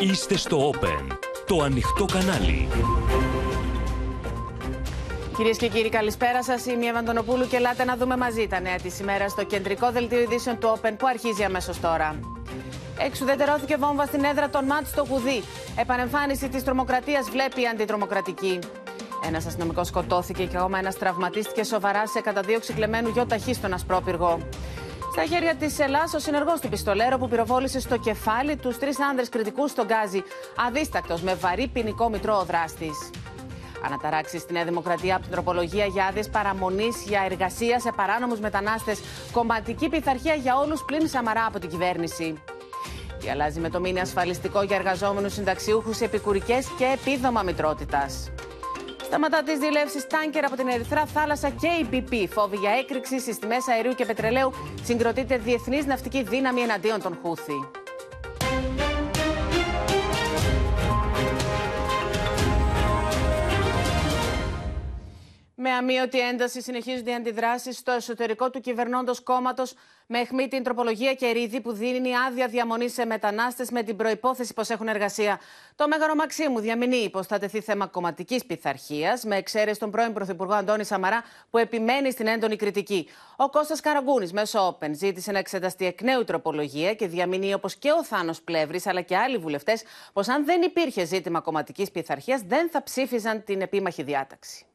Είστε στο Open, το ανοιχτό κανάλι. Κυρίες και κύριοι, καλησπέρα σας. Είμαι η Ευαντονοπούλου και ελάτε να δούμε μαζί τα νέα της ημέρας στο κεντρικό δελτίο ειδήσεων του Open που αρχίζει αμέσως τώρα. Εξουδετερώθηκε βόμβα στην έδρα των ΜΑΤ στο Γουδί. Επανεμφάνιση της τρομοκρατίας βλέπει αντιτρομοκρατική. Ένας αστυνομικός σκοτώθηκε και ακόμα ένας τραυματίστηκε σοβαρά σε καταδίωξη κλεμμένου γιο ταχύ στον Ασπρόπυργο. Στα χέρια της Ελλάς, ο συνεργός του πιστολέρο που πυροβόλησε στο κεφάλι τους τρεις άνδρες κριτικούς στον Γκάζι. Αδίστακτος με βαρύ ποινικό μητρό ο δράστης. Αναταράξεις στη Νέα Δημοκρατία από την τροπολογία για άδειες παραμονής για εργασία σε παράνομους μετανάστες. Κομματική πειθαρχία για όλους πλην Σαμαρά από την κυβέρνηση. Τι αλλάζει με το μήνυμα ασφαλιστικό για εργαζόμενους συνταξιούχους επικουρικές και επίδομα μητρότητας. Σταματά τις διελεύσει τάνκερ από την Ερυθρά Θάλασσα και η BP. Φόβη για έκρηξη στι τιμέ αερίου και πετρελαίου συγκροτείται διεθνής ναυτική δύναμη εναντίον των Χούθη. Με αμύωτη ένταση συνεχίζονται οι αντιδράσεις στο εσωτερικό του κυβερνώντος κόμματος με αιχμή την τροπολογία Κερίδη που δίνει άδεια διαμονή σε μετανάστες με την προπόθεση πως έχουν εργασία. Το Μέγαρο Μαξίμου διαμηνύει πως θα τεθεί θέμα κομματικής πειθαρχίας, με εξαίρεση τον πρώην Πρωθυπουργό Αντώνη Σαμαρά που επιμένει στην έντονη κριτική. Ο Κώστας Καραγκούνης μέσω Open ζήτησε να εξεταστεί εκ νέου τροπολογία και διαμηνύει όπως και ο Θάνος Πλεύρης αλλά και άλλοι βουλευτές πως αν δεν υπήρχε ζήτημα κομματικής πειθαρχίας δεν θα ψήφιζαν την επίμαχη διάταξη.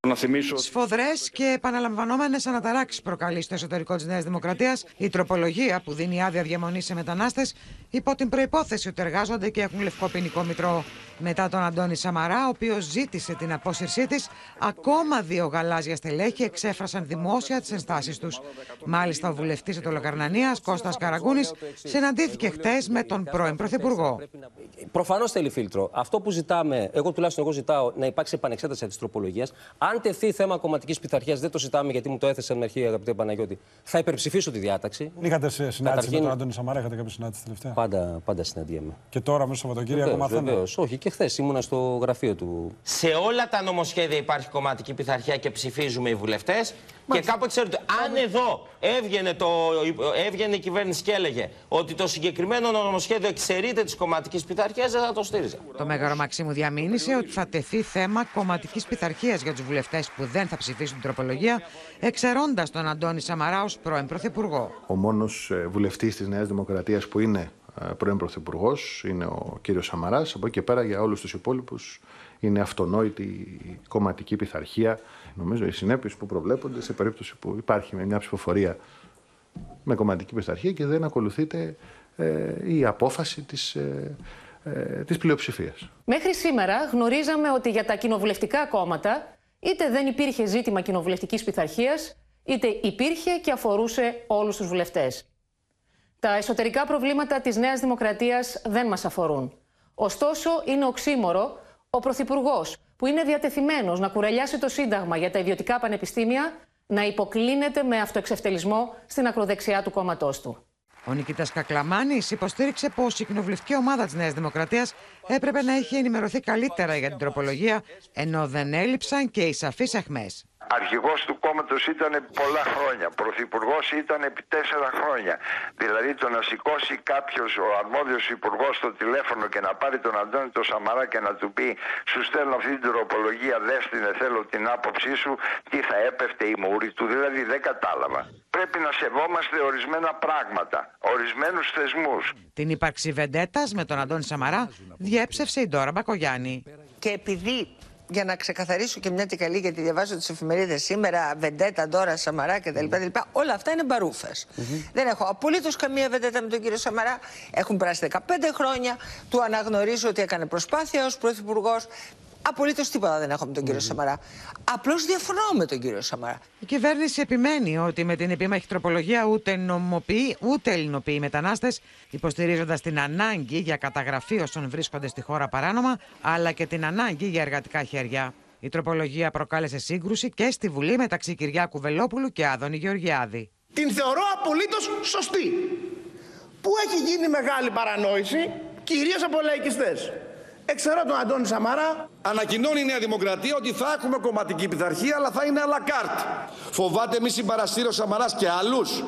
Να θυμίσω... Σφοδρές και επαναλαμβανόμενες αναταράξεις προκαλεί στο εσωτερικό της Νέας Δημοκρατίας η τροπολογία που δίνει άδεια διαμονής σε μετανάστες υπό την προπόθεση ότι εργάζονται και έχουν λευκό ποινικό μητρό. Μετά τον Αντώνη Σαμαρά, ο οποίος ζήτησε την απόσυρσή της, ακόμα δύο γαλάζια στελέχη εξέφρασαν δημόσια τις ενστάσεις τους. Μάλιστα, ο βουλευτής Ετωλοκαρνανία, Κώστας Καραγκούνης, συναντήθηκε χτες με τον πρώην Πρωθυπουργό. Προφανώς θέλει φίλτρο. Αυτό που ζητάμε, εγώ τουλάχιστον εγώ ζητάω να υπάρξει επανεξέταση της τροπολογίας. Αν τεθεί θέμα κομματικής πειθαρχίας, δεν το ζητάμε γιατί μου το έθεσε με αρχή, αγαπητέ Παναγιώτη. Θα υπερψηφίσω τη διάταξη. Είχατε συνάντηση Καταρχήν... με τον Αντώνη Σαμαρά, είχατε κάποια συνάντηση τελευταία; Πάντα, πάντα συναντιέμαι. Και τώρα, μέσα στο Σαββατοκύριακο, μαθαίνω. Βεβαίως, όχι, και χθες ήμουνα στο γραφείο του. Σε όλα τα νομοσχέδια υπάρχει κομματική πειθαρχία και ψηφίζουμε οι βουλευτές. Και κάποτε ξέρετε, αν εδώ έβγαινε, το, έβγαινε η κυβέρνηση και έλεγε ότι το συγκεκριμένο νομοσχέδιο εξαιρείται της κομματικής πειθαρχίας, δεν θα το στήριζε. Το Μέγαρο Μαξίμου διαμήνυσε ότι θα τεθεί θέμα κομματικής πειθαρχίας για τους βουλευτές που δεν θα ψηφίσουν την τροπολογία, εξαιρώντας τον Αντώνη Σαμαρά ως πρώην Πρωθυπουργό. Ο μόνος βουλευτής της Νέας Δημοκρατίας που είναι πρώην Πρωθυπουργός είναι ο κύριος Σαμαράς. Από εκεί και πέρα για όλους τους υπόλοιπους είναι αυτονόητη η κομματική πειθαρχία. Νομίζω οι συνέπειες που προβλέπονται σε περίπτωση που υπάρχει μια ψηφοφορία με κομματική πειθαρχία και δεν ακολουθείται ε, η απόφαση της, ε, ε, της πλειοψηφίας. Μέχρι σήμερα γνωρίζαμε ότι για τα κοινοβουλευτικά κόμματα είτε δεν υπήρχε ζήτημα κοινοβουλευτικής πειθαρχίας, είτε υπήρχε και αφορούσε όλους τους βουλευτές. Τα εσωτερικά προβλήματα της Νέας Δημοκρατίας δεν μας αφορούν. Ωστόσο, είναι οξύμορο ο Πρωθυπουργός, που είναι διατεθειμένος να κουρελιάσει το Σύνταγμα για τα ιδιωτικά πανεπιστήμια, να υποκλίνεται με αυτοεξευτελισμό στην ακροδεξιά του κόμματός του. Ο Νικήτα Κακλαμάνης υποστήριξε πως η κοινοβουλευτική ομάδα της Νέας Δημοκρατίας έπρεπε να έχει ενημερωθεί καλύτερα για την τροπολογία, ενώ δεν έλειψαν και οι σαφείς αχμέ. Αρχηγός του κόμματος ήταν πολλά χρόνια. Πρωθυπουργός ήταν επί τέσσερα χρόνια. Δηλαδή το να σηκώσει κάποιος, ο αρμόδιος υπουργός, στο τηλέφωνο και να πάρει τον Αντώνη το Σαμαρά και να του πει Σου στέλνω αυτή την τροπολογία, δες την θέλω την άποψή σου, τι θα έπεφτε η μούρη του. Δηλαδή δεν κατάλαβα. Πρέπει να σεβόμαστε ορισμένα πράγματα, ορισμένους θεσμούς. Την ύπαρξη βεντέτας με τον Αντώνη Σαμαρά διέψευσε η Ντόρα Μπακογιάννη. Και επειδή για να ξεκαθαρίσω και μια και καλή, γιατί διαβάζω τις εφημερίδες σήμερα, Βεντέτα, Ντόρα, Σαμαρά κτλ. Όλα αυτά είναι μπαρούφες. Δεν έχω απολύτως καμία βεντέτα με τον κύριο Σαμαρά. Έχουν περάσει 15 χρόνια. Του αναγνωρίζω ότι έκανε προσπάθεια ως πρωθυπουργός. Απολύτως τίποτα δεν έχω με τον κύριο Σαμαρά. Απλώς διαφωνώ με τον κύριο Σαμαρά. Η κυβέρνηση επιμένει ότι με την επίμαχη τροπολογία ούτε νομοποιεί ούτε ελληνοποιεί μετανάστες, υποστηρίζοντας την ανάγκη για καταγραφή όσων βρίσκονται στη χώρα παράνομα, αλλά και την ανάγκη για εργατικά χέρια. Η τροπολογία προκάλεσε σύγκρουση και στη Βουλή μεταξύ Κυριάκου Βελόπουλου και Άδωνη Γεωργιάδη. Την θεωρώ απολύτως σωστή. Πού έχει γίνει μεγάλη παρανόηση, κυρίως από λαϊκιστές. Εξαιρώ τον Αντώνη Σαμαρά. Ανακοινώνει η Νέα Δημοκρατία ότι θα έχουμε κομματική πειθαρχία, αλλά θα είναι à la carte. Φοβάται μη συμπαραστήρω Σαμαράς και άλλους.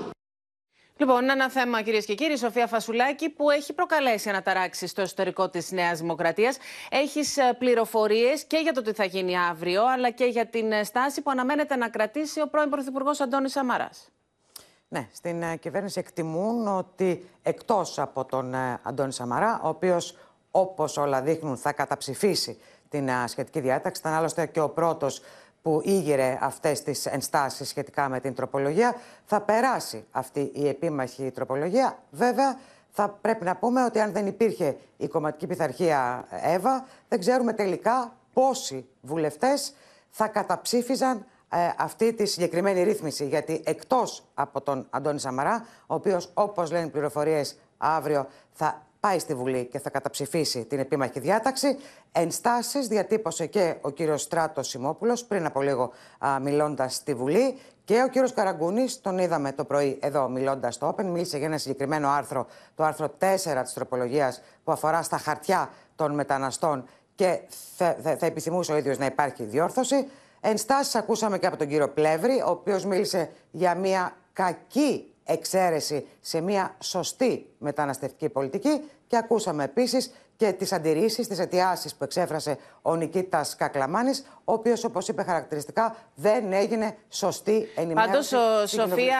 Λοιπόν, ένα θέμα, κυρίες και κύριοι, Σοφία Φασουλάκη, που έχει προκαλέσει αναταράξει στο εσωτερικό της Νέας Δημοκρατίας. Έχεις πληροφορίες και για το τι θα γίνει αύριο, αλλά και για την ε, στάση που αναμένεται να κρατήσει ο πρώην Πρωθυπουργός Αντώνης Σαμαράς. Ναι, στην ε, κυβέρνηση εκτιμούν ότι εκτός από τον ε, Αντώνη Σαμαρά, ο οποίος όπως όλα δείχνουν θα καταψηφίσει την σχετική διάταξη, ήταν άλλωστε και ο πρώτος που ήγηρε αυτές τις ενστάσεις σχετικά με την τροπολογία. Θα περάσει αυτή η επίμαχη τροπολογία. Βέβαια, θα πρέπει να πούμε ότι αν δεν υπήρχε η κομματική πειθαρχία ΕΒΑ, δεν ξέρουμε τελικά πόσοι βουλευτές θα καταψήφιζαν ε, αυτή τη συγκεκριμένη ρύθμιση. Γιατί εκτός από τον Αντώνη Σαμαρά, ο οποίος όπως λένε οι πληροφορίες αύριο θα πάει στη Βουλή και θα καταψηφίσει την επίμαχη διάταξη. Ενστάσεις διατύπωσε και ο κύριος Στράτος Σιμόπουλος πριν από λίγο α, μιλώντας στη Βουλή και ο κύριος Καραγκούνης, τον είδαμε το πρωί εδώ μιλώντας στο Open, μίλησε για ένα συγκεκριμένο άρθρο, το άρθρο 4 της τροπολογίας που αφορά στα χαρτιά των μεταναστών και θα, θα, θα επιθυμούσε ο ίδιος να υπάρχει διόρθωση. Ενστάσεις ακούσαμε και από τον κύριο Πλεύρη, ο οποίος μίλησε για μια κακή εξαίρεση σε μια σωστή μεταναστευτική πολιτική και ακούσαμε επίσης και τις αντιρρήσεις, τις αιτιάσεις που εξέφρασε ο Νικήτας Κακλαμάνης, ο οποίος όπως είπε χαρακτηριστικά δεν έγινε σωστή ενημέρωση. Πάντως, Σοφία,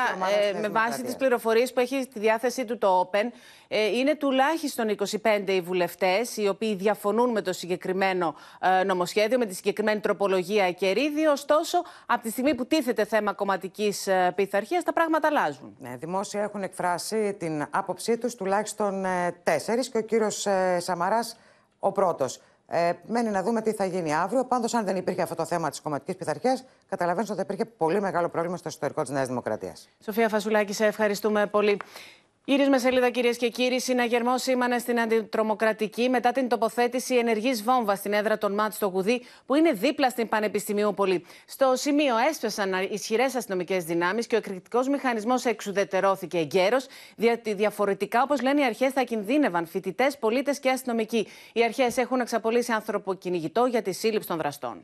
ε, με βάση τις πληροφορίες που έχει στη διάθεσή του το Open, ε, είναι τουλάχιστον 25 οι βουλευτές οι οποίοι διαφωνούν με το συγκεκριμένο ε, νομοσχέδιο, με τη συγκεκριμένη τροπολογία κερίδη. Ωστόσο, από τη στιγμή που τίθεται θέμα κομματικής ε, πειθαρχίας, τα πράγματα αλλάζουν. Ναι, δημόσια έχουν εκφράσει την άποψή τους τουλάχιστον ε, τέσσερις και ο κύριος ε, Σαμαράς ο πρώτος. Ε, μένει να δούμε τι θα γίνει αύριο. Πάντως, αν δεν υπήρχε αυτό το θέμα της κομματικής πειθαρχίας, καταλαβαίνω ότι θα υπήρχε πολύ μεγάλο πρόβλημα στο εσωτερικό της Νέας Δημοκρατίας. Σοφία Φασουλάκη, σε ευχαριστούμε πολύ. Ήρης Μεσέλιδα, κυρίες και κύριοι, συναγερμό σήμανε στην αντιτρομοκρατική μετά την τοποθέτηση ενεργής βόμβας στην έδρα των ΜΑΤ στο Γουδί, που είναι δίπλα στην Πανεπιστημίου Πολύ. Στο σημείο έσπεσαν ισχυρές αστυνομικές δυνάμεις και ο εκρηκτικός μηχανισμός εξουδετερώθηκε εγκαίρως, διότι διαφορετικά, όπως λένε οι αρχές, θα κινδύνευαν φοιτητές, πολίτες και αστυνομικοί. Οι αρχές έχουν εξαπολύσει ανθρωποκυνηγητό για τη σύλληψη των δραστών.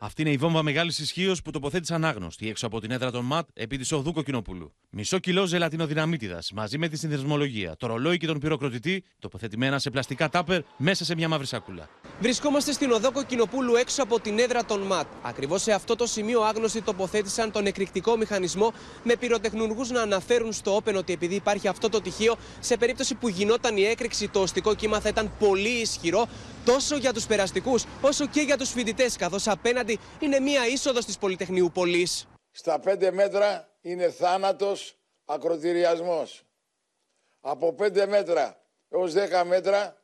Αυτή είναι η βόμβα μεγάλης ισχύως που τοποθέτησαν άγνωστοι έξω από την έδρα των ΜΑΤ επί της Οδού Κοκκινοπούλου. Μισό κιλό ζελατινοδυναμίτιδας μαζί με τη συνδεσμολογία, το ρολόι και τον πυροκροτητή τοποθετημένα σε πλαστικά τάπερ μέσα σε μια μαύρη σακούλα. Βρισκόμαστε στην Οδό Κοκκινοπούλου έξω από την έδρα των ΜΑΤ. Ακριβώς σε αυτό το σημείο άγνωστοι τοποθέτησαν τον εκρηκτικό μηχανισμό με πυροτεχνουργούς να αναφέρουν στο όπεν ότι επειδή υπάρχει αυτό το τυχείο, σε περίπτωση που γινόταν η έκρηξη, το οστικό κύμα θα ήταν πολύ ισχυρό τόσο για τους περαστικούς όσο και για τους φοιτητές, καθώς απέναντι είναι μία είσοδος της Πολυτεχνείου Πολύ. Στα 5 μέτρα είναι θάνατος ακροτηριασμός. Από 5 μέτρα έως 10 μέτρα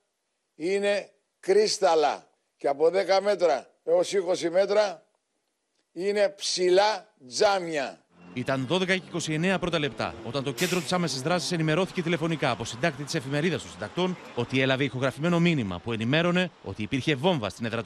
είναι κρίσταλα. Και από 10 μέτρα έως 20 μέτρα είναι ψηλά τζάμια. Ήταν 12 και 29 πρώτα λεπτά, όταν το κέντρο της άμεσης δράσης ενημερώθηκε τηλεφωνικά από συντάκτη της εφημερίδας των συντακτών ότι έλαβε ηχογραφημένο μήνυμα που ενημέρωνε ότι υπήρχε βόμβα στην έδρα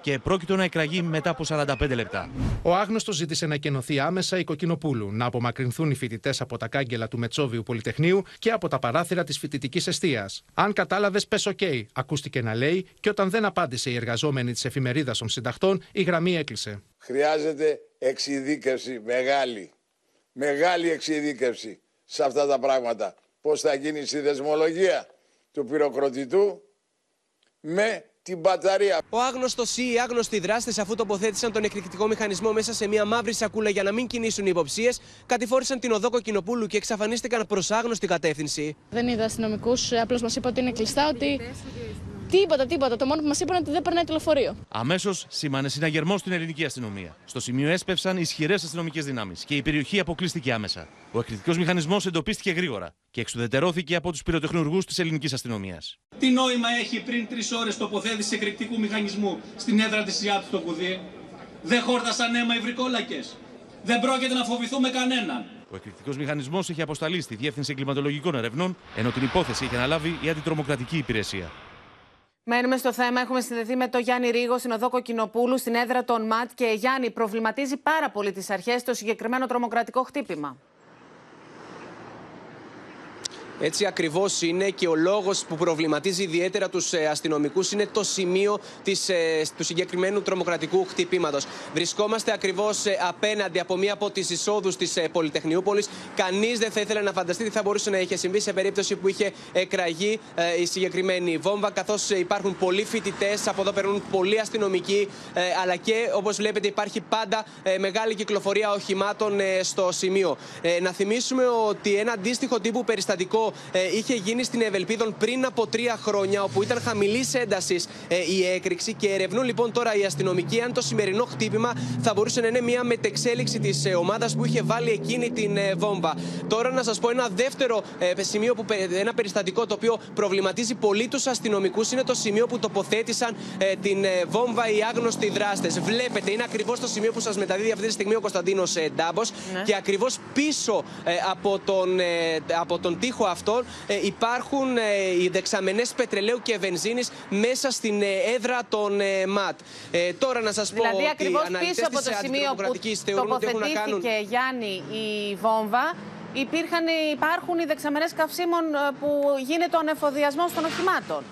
και πρόκειτο να εκραγεί μετά από 45 λεπτά. Ο άγνωστος ζήτησε να κενωθεί άμεσα η Κοκκινοπούλου, να απομακρυνθούν οι φοιτητές από τα κάγκελα του Μετσόβιου Πολυτεχνείου και από τα παράθυρα της φοιτητικής αιστείας. Αν κατάλαβες, πες OK, ακούστηκε να λέει, και όταν δεν απάντησε η εργαζόμενη της εφημερίδας των συντακτών, η γραμμή έκλεισε. Χρειάζεται εξειδίκευση μεγάλη μεγάλη εξειδίκευση σε αυτά τα πράγματα. Πώς θα γίνει η συνδεσμολογία του πυροκροτητού με την μπαταρία. Ο άγνωστος ή οι άγνωστοι δράστες, αφού τοποθέτησαν τον εκρηκτικό μηχανισμό μέσα σε μια μαύρη σακούλα για να μην κινήσουν οι υποψίες, κατηφόρησαν την οδό Κοκκινοπούλου και εξαφανίστηκαν προς άγνωστη κατεύθυνση. Δεν είδα αστυνομικούς, απλώς μας είπα ότι είναι κλειστά, ότι Τίποτα, τίποτα. Το μόνο που μας είπαν είναι ότι δεν περνάει το λεωφορείο. Αμέσως σήμανε συναγερμό στην ελληνική αστυνομία. Στο σημείο έσπευσαν ισχυρές αστυνομικές δυνάμεις και η περιοχή αποκλείστηκε άμεσα. Ο εκρηκτικό μηχανισμός εντοπίστηκε γρήγορα και εξουδετερώθηκε από τους πυροτεχνουργούς της ελληνικής αστυνομίας. Τι νόημα έχει πριν τρεις ώρες τοποθέτηση εκρηκτικού μηχανισμού στην έδρα της ΙΑΤ στο Κουδί; Δεν χόρτασαν αίμα οι βρικόλακες. Δεν πρόκειται να φοβηθούμε κανέναν. Ο εκρηκτικός μηχανισμός έχει αποσταλεί στη Διεύθυνση Εγκληματολογικών Ερευνών, ενώ την υπόθεση έχει αναλάβει η Αντιτρομοκρατική Υπηρεσία. Μένουμε στο θέμα. Έχουμε συνδεθεί με τον Γιάννη Ρίγο στην οδό Κοκκινοπούλου, στην έδρα των ΜΑΤ. Και Γιάννη, προβληματίζει πάρα πολύ τις αρχές το συγκεκριμένο τρομοκρατικό χτύπημα. Έτσι ακριβώς είναι και ο λόγος που προβληματίζει ιδιαίτερα τους ε, αστυνομικούς είναι το σημείο της, ε, του συγκεκριμένου τρομοκρατικού χτυπήματος. Βρισκόμαστε ακριβώς απέναντι από μία από τις εισόδους της Πολυτεχνιούπολης. Κανείς δεν θα ήθελε να φανταστεί τι θα μπορούσε να είχε συμβεί σε περίπτωση που είχε εκραγεί η συγκεκριμένη βόμβα, καθώς υπάρχουν πολλοί φοιτητές, από εδώ περνούν πολλοί αστυνομικοί, αλλά και όπως βλέπετε υπάρχει πάντα μεγάλη κυκλοφορία οχημάτων στο σημείο. Να θυμίσουμε ότι ένα αντίστοιχο τύπου περιστατικό ε, είχε γίνει στην Ευελπίδων πριν από τρία χρόνια, όπου ήταν χαμηλή έντασης ε, η έκρηξη και ερευνούν λοιπόν τώρα οι αστυνομικοί αν το σημερινό χτύπημα θα μπορούσε να είναι μια μετεξέλιξη της ε, ομάδας που είχε βάλει εκείνη την βόμβα. Τώρα να σας πω ένα δεύτερο σημείο, που, ένα περιστατικό το οποίο προβληματίζει πολύ τους αστυνομικούς είναι το σημείο που τοποθέτησαν την βόμβα οι άγνωστοι δράστες. Βλέπετε, είναι ακριβώς το σημείο που σας μεταδίδει αυτή τη στιγμή ο Κωνσταντίνος Ντάμπος ναι. και ακριβώς πίσω από τον, από τον τοίχο αυτόν ε, υπάρχουν ε, οι δεξαμενές πετρελαίου και βενζίνης μέσα στην ε, έδρα των ΜΑΤ. Τώρα να σας πω δηλαδή, ότι οι πίσω από το σημείο που τοποθετήθηκε κάνουν... Γιάννη η βόμβα υπήρχαν, υπάρχουν οι δεξαμενές καυσίμων που γίνεται ο ανεφοδιασμός των οχημάτων.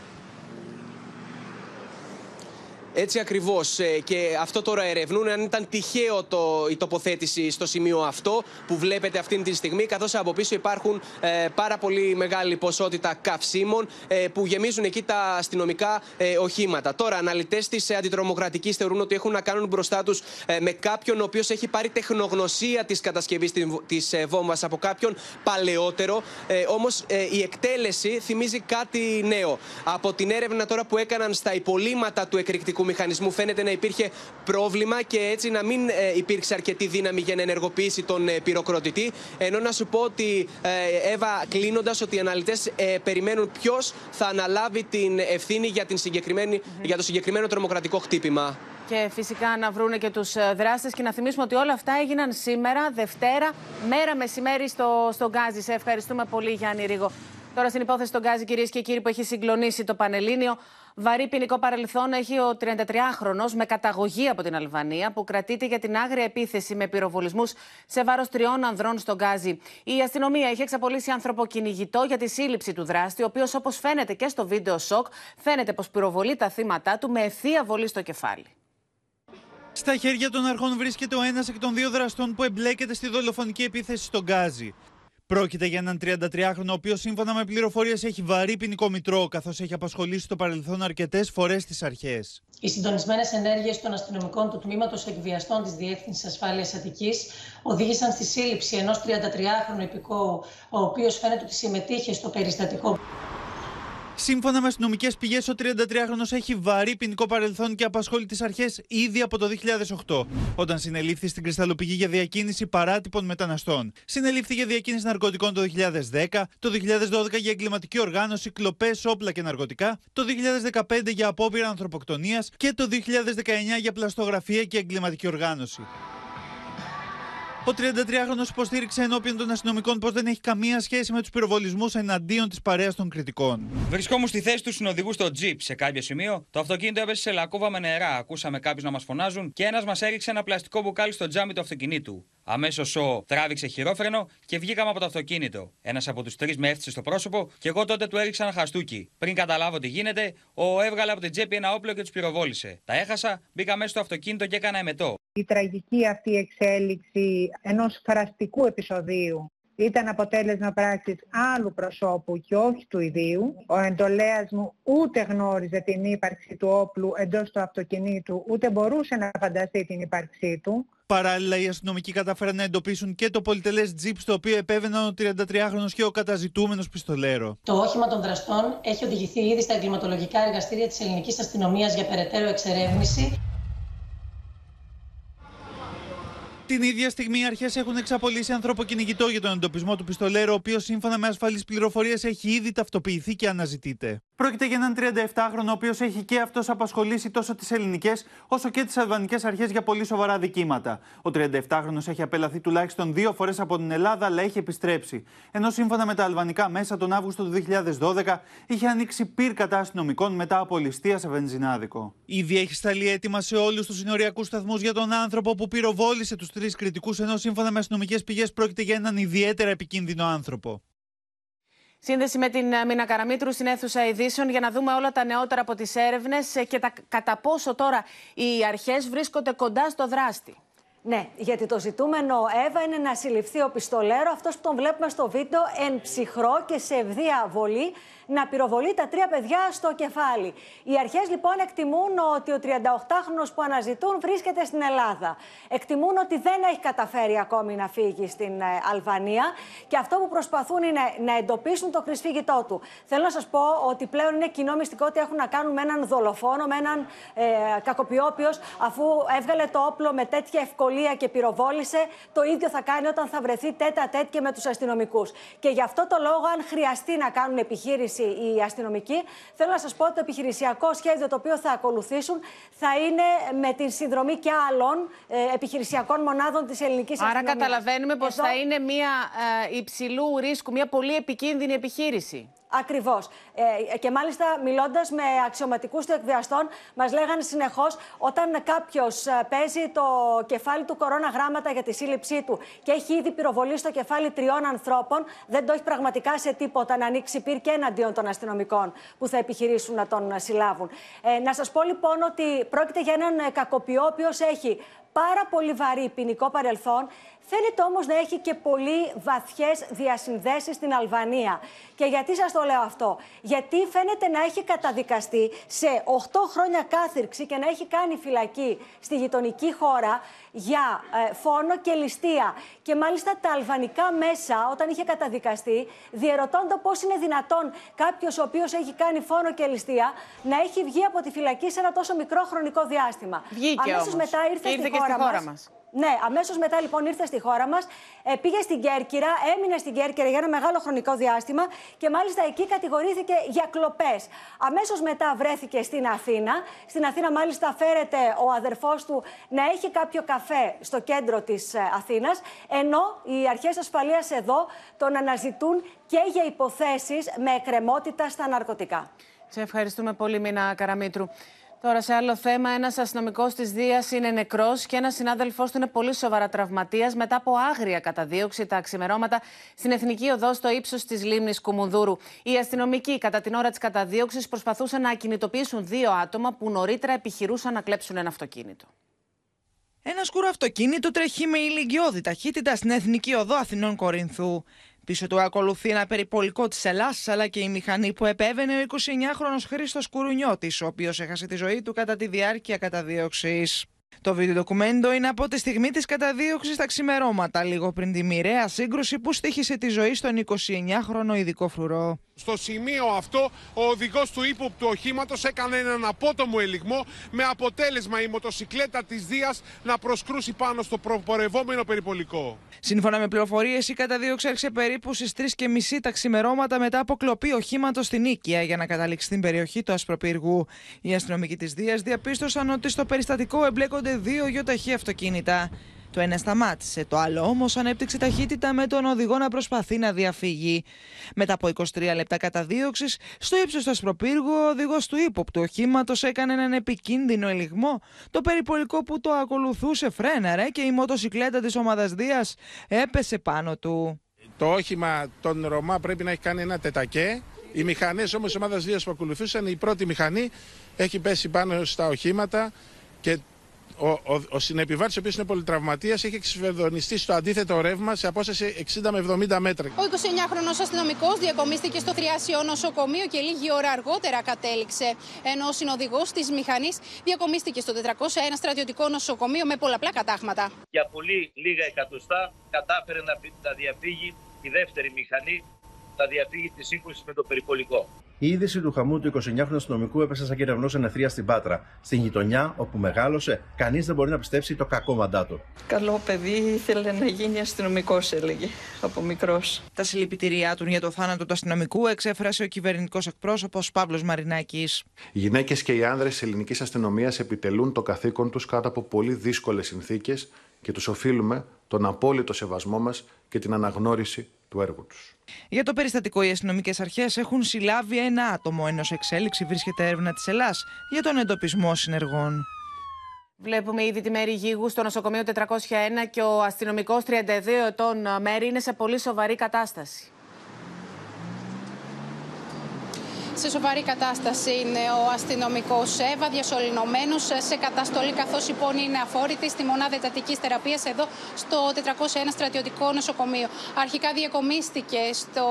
Έτσι ακριβώς. Ε, και αυτό τώρα ερευνούν αν ήταν τυχαίο το, η τοποθέτηση στο σημείο αυτό που βλέπετε αυτή τη στιγμή, καθώς από πίσω υπάρχουν ε, πάρα πολύ μεγάλη ποσότητα καυσίμων ε, που γεμίζουν εκεί τα αστυνομικά ε, οχήματα. Τώρα, αναλυτές της αντιτρομοκρατικής θεωρούν ότι έχουν να κάνουν μπροστά τους με κάποιον ο οποίος έχει πάρει τεχνογνωσία της κατασκευής της βόμβας από κάποιον παλαιότερο. Όμως η εκτέλεση θυμίζει κάτι νέο. Από την έρευνα τώρα που έκαναν στα υπολείμματα του εκρηκτικού μηχανισμού φαίνεται να υπήρχε πρόβλημα και έτσι να μην ε, υπήρξε αρκετή δύναμη για να ενεργοποιήσει τον ε, πυροκροτητή. Ενώ να σου πω ότι, ε, Εύα, κλείνοντας, ότι οι αναλυτές περιμένουν ποιος θα αναλάβει την ευθύνη για, την συγκεκριμένη, για το συγκεκριμένο τρομοκρατικό χτύπημα. Και φυσικά να βρούνε και τους δράστες και να θυμίσουμε ότι όλα αυτά έγιναν σήμερα, Δευτέρα, μέρα μεσημέρι στο, στο Γκάζι. Σε ευχαριστούμε πολύ, Γιάννη Ρίγο. Τώρα στην υπόθεση των Γκάζι, κυρίες και κύριοι, που έχει συγκλονίσει το Πανελλήνιο. Βαρύ ποινικό παρελθόν έχει ο 33χρονο με καταγωγή από την Αλβανία, που κρατείται για την άγρια επίθεση με πυροβολισμούς σε βάρος τριών ανδρών στον Γκάζι. Η αστυνομία έχει εξαπολύσει ανθρωποκυνηγητό για τη σύλληψη του δράστη, ο οποίος, όπως φαίνεται και στο βίντεο σοκ, φαίνεται πως πυροβολεί τα θύματα του με ευθεία βολή στο κεφάλι. Στα χέρια των αρχών βρίσκεται ο ένας εκ των δύο δραστών που εμπλέκεται στη δολοφονική επίθεση στον Γκάζι. Πρόκειται για έναν 33χρονο, ο οποίος σύμφωνα με πληροφορίες έχει βαρύ ποινικό μητρό, καθώς έχει απασχολήσει στο παρελθόν αρκετές φορές τις αρχές. Οι συντονισμένες ενέργειες των αστυνομικών του τμήματος εκβιαστών της Διεύθυνσης Ασφάλειας Αττικής οδήγησαν στη σύλληψη ενός 33χρονου υπηκόου, ο οποίος φαίνεται ότι συμμετείχε στο περιστατικό. Σύμφωνα με αστυνομικές πηγές, ο 33χρονο έχει βαρύ ποινικό παρελθόν και απασχόλει τις αρχές ήδη από το 2008, όταν συνελήφθη στην Κρυσταλλοπηγή για διακίνηση παράτυπων μεταναστών. Συνελήφθη για διακίνηση ναρκωτικών το 2010, το 2012 για εγκληματική οργάνωση, κλοπές, όπλα και ναρκωτικά, το 2015 για απόπειρα ανθρωποκτονίας και το 2019 για πλαστογραφία και εγκληματική οργάνωση. Ο 33χρονο υποστήριξε ενώπιον των αστυνομικών πω δεν έχει καμία σχέση με τους πυροβολισμούς εναντίον της παρέας των κριτικών. Βρισκόμουν στη θέση του συνοδηγού στο τζιπ. Σε κάποιο σημείο το αυτοκίνητο έπεσε σε λακκούβα με νερά. Ακούσαμε κάποιους να μας φωνάζουν και ένας μας έριξε ένα πλαστικό μπουκάλι στο τζάμι του αυτοκινήτου. Αμέσως ο τράβηξε χειρόφρενο και βγήκαμε από το αυτοκίνητο. Ένας από τους τρεις με έφτιαξε στο πρόσωπο και εγώ τότε του έριξα ένα χαστούκι. Πριν καταλάβω τι γίνεται, ο έβγαλε από την τσέπη ένα όπλο και τους πυροβόλησε. Τα έχασα, μπήκα μέσα στο αυτοκίνητο και έκανα εμετό. Η τραγική αυτή εξέλιξη ενός φραστικού επεισοδίου ήταν αποτέλεσμα πράξης άλλου προσώπου και όχι του ιδίου. Ο εντολέας μου ούτε γνώριζε την ύπαρξη του όπλου εντός του αυτοκινήτου, ούτε μπορούσε να φανταστεί την ύπαρξή του. Παράλληλα, οι αστυνομικοί κατάφεραν να εντοπίσουν και το πολυτελές τζιπ στο οποίο επέβαιναν ο 33χρονο και ο καταζητούμενος πιστολέρο. Το όχημα των δραστών έχει οδηγηθεί ήδη στα εγκληματολογικά εργαστήρια της ελληνικής αστυνομίας για περαιτέρω εξερεύνηση. Την ίδια στιγμή οι αρχές έχουν εξαπολύσει ανθρωποκυνηγητό για τον εντοπισμό του πιστολέρου, ο οποίος σύμφωνα με ασφαλείς πληροφορίες έχει ήδη ταυτοποιηθεί και αναζητείται. Πρόκειται για έναν 37χρονο, ο οποίος έχει και αυτός απασχολήσει τόσο τις ελληνικές όσο και τις αλβανικές αρχές για πολύ σοβαρά δικήματα. Ο 37χρονο έχει απελαθεί τουλάχιστον δύο φορές από την Ελλάδα, αλλά έχει επιστρέψει. Ενώ σύμφωνα με τα αλβανικά μέσα τον Αύγουστο του 2012 είχε ανοίξει πυρ κατά αστυνομικών μετά από ληστεία σε βενζινάδικο. Ήδη έχει σταλεί έτοιμα σε όλους τους συνοριακούς σταθμούς για τον άνθρωπο που πυροβόλησε τους τρεις κριτικούς, ενώ σύμφωνα με αστυνομικές πηγές πρόκειται για έναν ιδιαίτερα επικίνδυνο άνθρωπο. Σύνδεση με την ε, Μίνα Καραμίτρου στην αίθουσα ειδήσεων για να δούμε όλα τα νεότερα από τις έρευνες ε, και τα, κατά πόσο τώρα οι αρχές βρίσκονται κοντά στο δράστη. Ναι, γιατί το ζητούμενο, Εύα, είναι να συλληφθεί ο πιστολέρο, αυτός που τον βλέπουμε στο βίντεο, εν ψυχρό και σε ευδία βολή, να πυροβολεί τα τρία παιδιά στο κεφάλι. Οι αρχές λοιπόν εκτιμούν ότι ο 38χρονος που αναζητούν βρίσκεται στην Ελλάδα. Εκτιμούν ότι δεν έχει καταφέρει ακόμη να φύγει στην ε, Αλβανία και αυτό που προσπαθούν είναι να εντοπίσουν το κρυσφύγητό του. Θέλω να σας πω ότι πλέον είναι κοινό μυστικό ότι έχουν να κάνουν με έναν δολοφόνο, με έναν ε, κακοποιόπιος, αφού έβγαλε το όπλο με τέτοια ευκολία και πυροβόλησε, το ίδιο θα κάνει όταν θα βρεθεί τέτα τέτ και με τους αστυνομικούς. Και γι' αυτό το λόγο, αν χρειαστεί να κάνουν επιχείρηση οι αστυνομικοί. Θέλω να σας πω ότι το επιχειρησιακό σχέδιο το οποίο θα ακολουθήσουν θα είναι με την συνδρομή και άλλων ε, επιχειρησιακών μονάδων της ελληνικής αστυνομίας. Άρα καταλαβαίνουμε πως θα είναι μια ε, υψηλού ρίσκου, μια πολύ επικίνδυνη επιχείρηση. Ακριβώς. Ε, και μάλιστα, μιλώντας με αξιωματικούς του εκβιαστών, μας λέγανε συνεχώς όταν κάποιος ε, παίζει το κεφάλι του κορώνα γράμματα για τη σύλληψή του και έχει ήδη πυροβολή στο κεφάλι τριών ανθρώπων, δεν το έχει πραγματικά σε τίποτα να ανοίξει πυρ και εναντίον των αστυνομικών που θα επιχειρήσουν να τον συλλάβουν. Ε, να σας πω λοιπόν ότι πρόκειται για έναν ε, κακοποιό, ο οποίος έχει πάρα πολύ βαρύ ποινικό παρελθόν. Φαίνεται όμως να έχει και πολύ βαθιές διασυνδέσεις στην Αλβανία. Και γιατί σας το λέω αυτό; Γιατί φαίνεται να έχει καταδικαστεί σε 8 χρόνια κάθυρξη και να έχει κάνει φυλακή στη γειτονική χώρα για ε, φόνο και ληστεία. Και μάλιστα τα αλβανικά μέσα, όταν είχε καταδικαστεί, διερωτώνται πώς είναι δυνατόν κάποιος ο οποίος έχει κάνει φόνο και ληστεία να έχει βγει από τη φυλακή σε ένα τόσο μικρό χρονικό διάστημα. Βγήκε Αμέσως μετά ήρθε, ήρθε στη χώρα, χώρα μας. Ναι, αμέσως μετά λοιπόν ήρθε στη χώρα μας, ε, πήγε στην Κέρκυρα, έμεινε στην Κέρκυρα για ένα μεγάλο χρονικό διάστημα και μάλιστα εκεί κατηγορήθηκε για κλοπές. Αμέσως μετά βρέθηκε στην Αθήνα. Στην Αθήνα, μάλιστα, φέρεται ο αδερφός του να έχει κάποιο καφέ στο κέντρο της ε, Αθήνας, ενώ οι αρχές ασφαλείας εδώ τον αναζητούν και για υποθέσεις με εκκρεμότητα στα ναρκωτικά. Σε ευχαριστούμε πολύ, Μίνα Καραμίτρου. Τώρα, σε άλλο θέμα, ένας αστυνομικός της Δίας είναι νεκρός και ένας συνάδελφός του είναι πολύ σοβαρά τραυματίας μετά από άγρια καταδίωξη τα ξημερώματα στην Εθνική Οδό στο ύψος της λίμνης Κουμουνδούρου. Οι αστυνομικοί, κατά την ώρα της καταδίωξης, προσπαθούσαν να κινητοποιήσουν δύο άτομα που νωρίτερα επιχειρούσαν να κλέψουν ένα αυτοκίνητο. Ένα σκούρο αυτοκίνητο τρέχει με ηλικιώδη ταχύτητα στην Εθνική Οδό Αθηνών Κορινθού. Πίσω του ακολουθεί ένα περιπολικό της Ελλάδα, αλλά και η μηχανή που επέβαινε ο 29χρονο Χρήστος Κουρουνιώτης, ο οποίος έχασε τη ζωή του κατά τη διάρκεια καταδίωξης. Το βίντεο ντοκουμέντο είναι από τη στιγμή της καταδίωξης στα ξημερώματα, λίγο πριν τη μοιραία σύγκρουση που στήχησε τη ζωή στον 29χρονο ειδικό φρουρό. Στο σημείο αυτό, ο οδηγός του ύποπτου οχήματος έκανε έναν απότομο ελιγμό με αποτέλεσμα η μοτοσυκλέτα της Δίας να προσκρούσει πάνω στο προπορευόμενο περιπολικό. Σύμφωνα με πληροφορίες, η καταδίωξη άρχισε περίπου στις 3.30 τα ξημερώματα μετά από κλοπή οχήματος στην Νίκαια για να καταλήξει στην περιοχή του Ασπροπύργου. Οι αστυνομικοί της Δίας διαπίστωσαν ότι στο περιστατικό εμπλέκονται δύο γιοταχή αυτοκίνητα. Το ένα σταμάτησε, το άλλο όμως ανέπτυξε ταχύτητα με τον οδηγό να προσπαθεί να διαφύγει. Μετά από 23 λεπτά καταδίωξης, στο ύψος του Ασπροπύργου, ο οδηγός του ύποπτου οχήματος έκανε έναν επικίνδυνο ελιγμό. Το περιπολικό που το ακολουθούσε φρέναρε και η μοτοσυκλέτα της ομάδας Δίας έπεσε πάνω του. Το όχημα των Ρωμά πρέπει να έχει κάνει ένα τετακέ. Οι μηχανές όμως της ομάδας Δίας που ακολουθούσαν, η πρώτη μηχανή έχει πέσει πάνω στα οχήματα και ο, ο, ο συνεπιβάτης, ο οποίος είναι πολυτραυματίας, έχει εξυφεδονιστεί στο αντίθετο ρεύμα σε απόσταση 60 με 70 μέτρα. Ο 29χρονο αστυνομικός διακομίστηκε στο θριάσιο νοσοκομείο και λίγη ώρα αργότερα κατέληξε. Ενώ ο συνοδηγός της μηχανής διακομίστηκε στο 401 στρατιωτικό νοσοκομείο με πολλαπλά κατάγματα. Για πολύ λίγα εκατοστά κατάφερε να διαφύγει η δεύτερη μηχανή, θα διαφύγει τη σύγκρουση με το περιπολικό. Η είδηση του χαμού του 29χρονου αστυνομικού έπεσε σαν κεραυνό σε νεθρία στην Πάτρα. Στην γειτονιά όπου μεγάλωσε, κανείς δεν μπορεί να πιστέψει το κακό μαντάτο. Καλό παιδί, ήθελε να γίνει αστυνομικός, έλεγε από μικρός. Τα συλληπιτήριά του για το θάνατο του αστυνομικού εξέφρασε ο κυβερνητικός εκπρόσωπος Παύλος Μαρινάκης. Οι γυναίκες και οι άνδρες της ελληνικής αστυνομίας επιτελούν το καθήκον τους κάτω από πολύ δύσκολες συνθήκες και τους οφείλουμε τον απόλυτο σεβασμό μας και την αναγνώριση του έργου τους. Για το περιστατικό, οι αστυνομικές αρχές έχουν συλλάβει ένα άτομο, ενώ σε εξέλιξη βρίσκεται έρευνα της Ελλάς για τον εντοπισμό συνεργών. Βλέπουμε ήδη τη Μέρη Γίγου στο νοσοκομείο 401 και ο αστυνομικός 32 ετών Μέρη είναι σε πολύ σοβαρή κατάσταση. Σε σοβαρή κατάσταση είναι ο αστυνομικός Εύα, διασωληνωμένο σε καταστολή, καθώς η πόνη είναι αφόρητη στη μονάδα εντατικής θεραπείας εδώ στο 401 στρατιωτικό νοσοκομείο. Αρχικά διακομίστηκε στο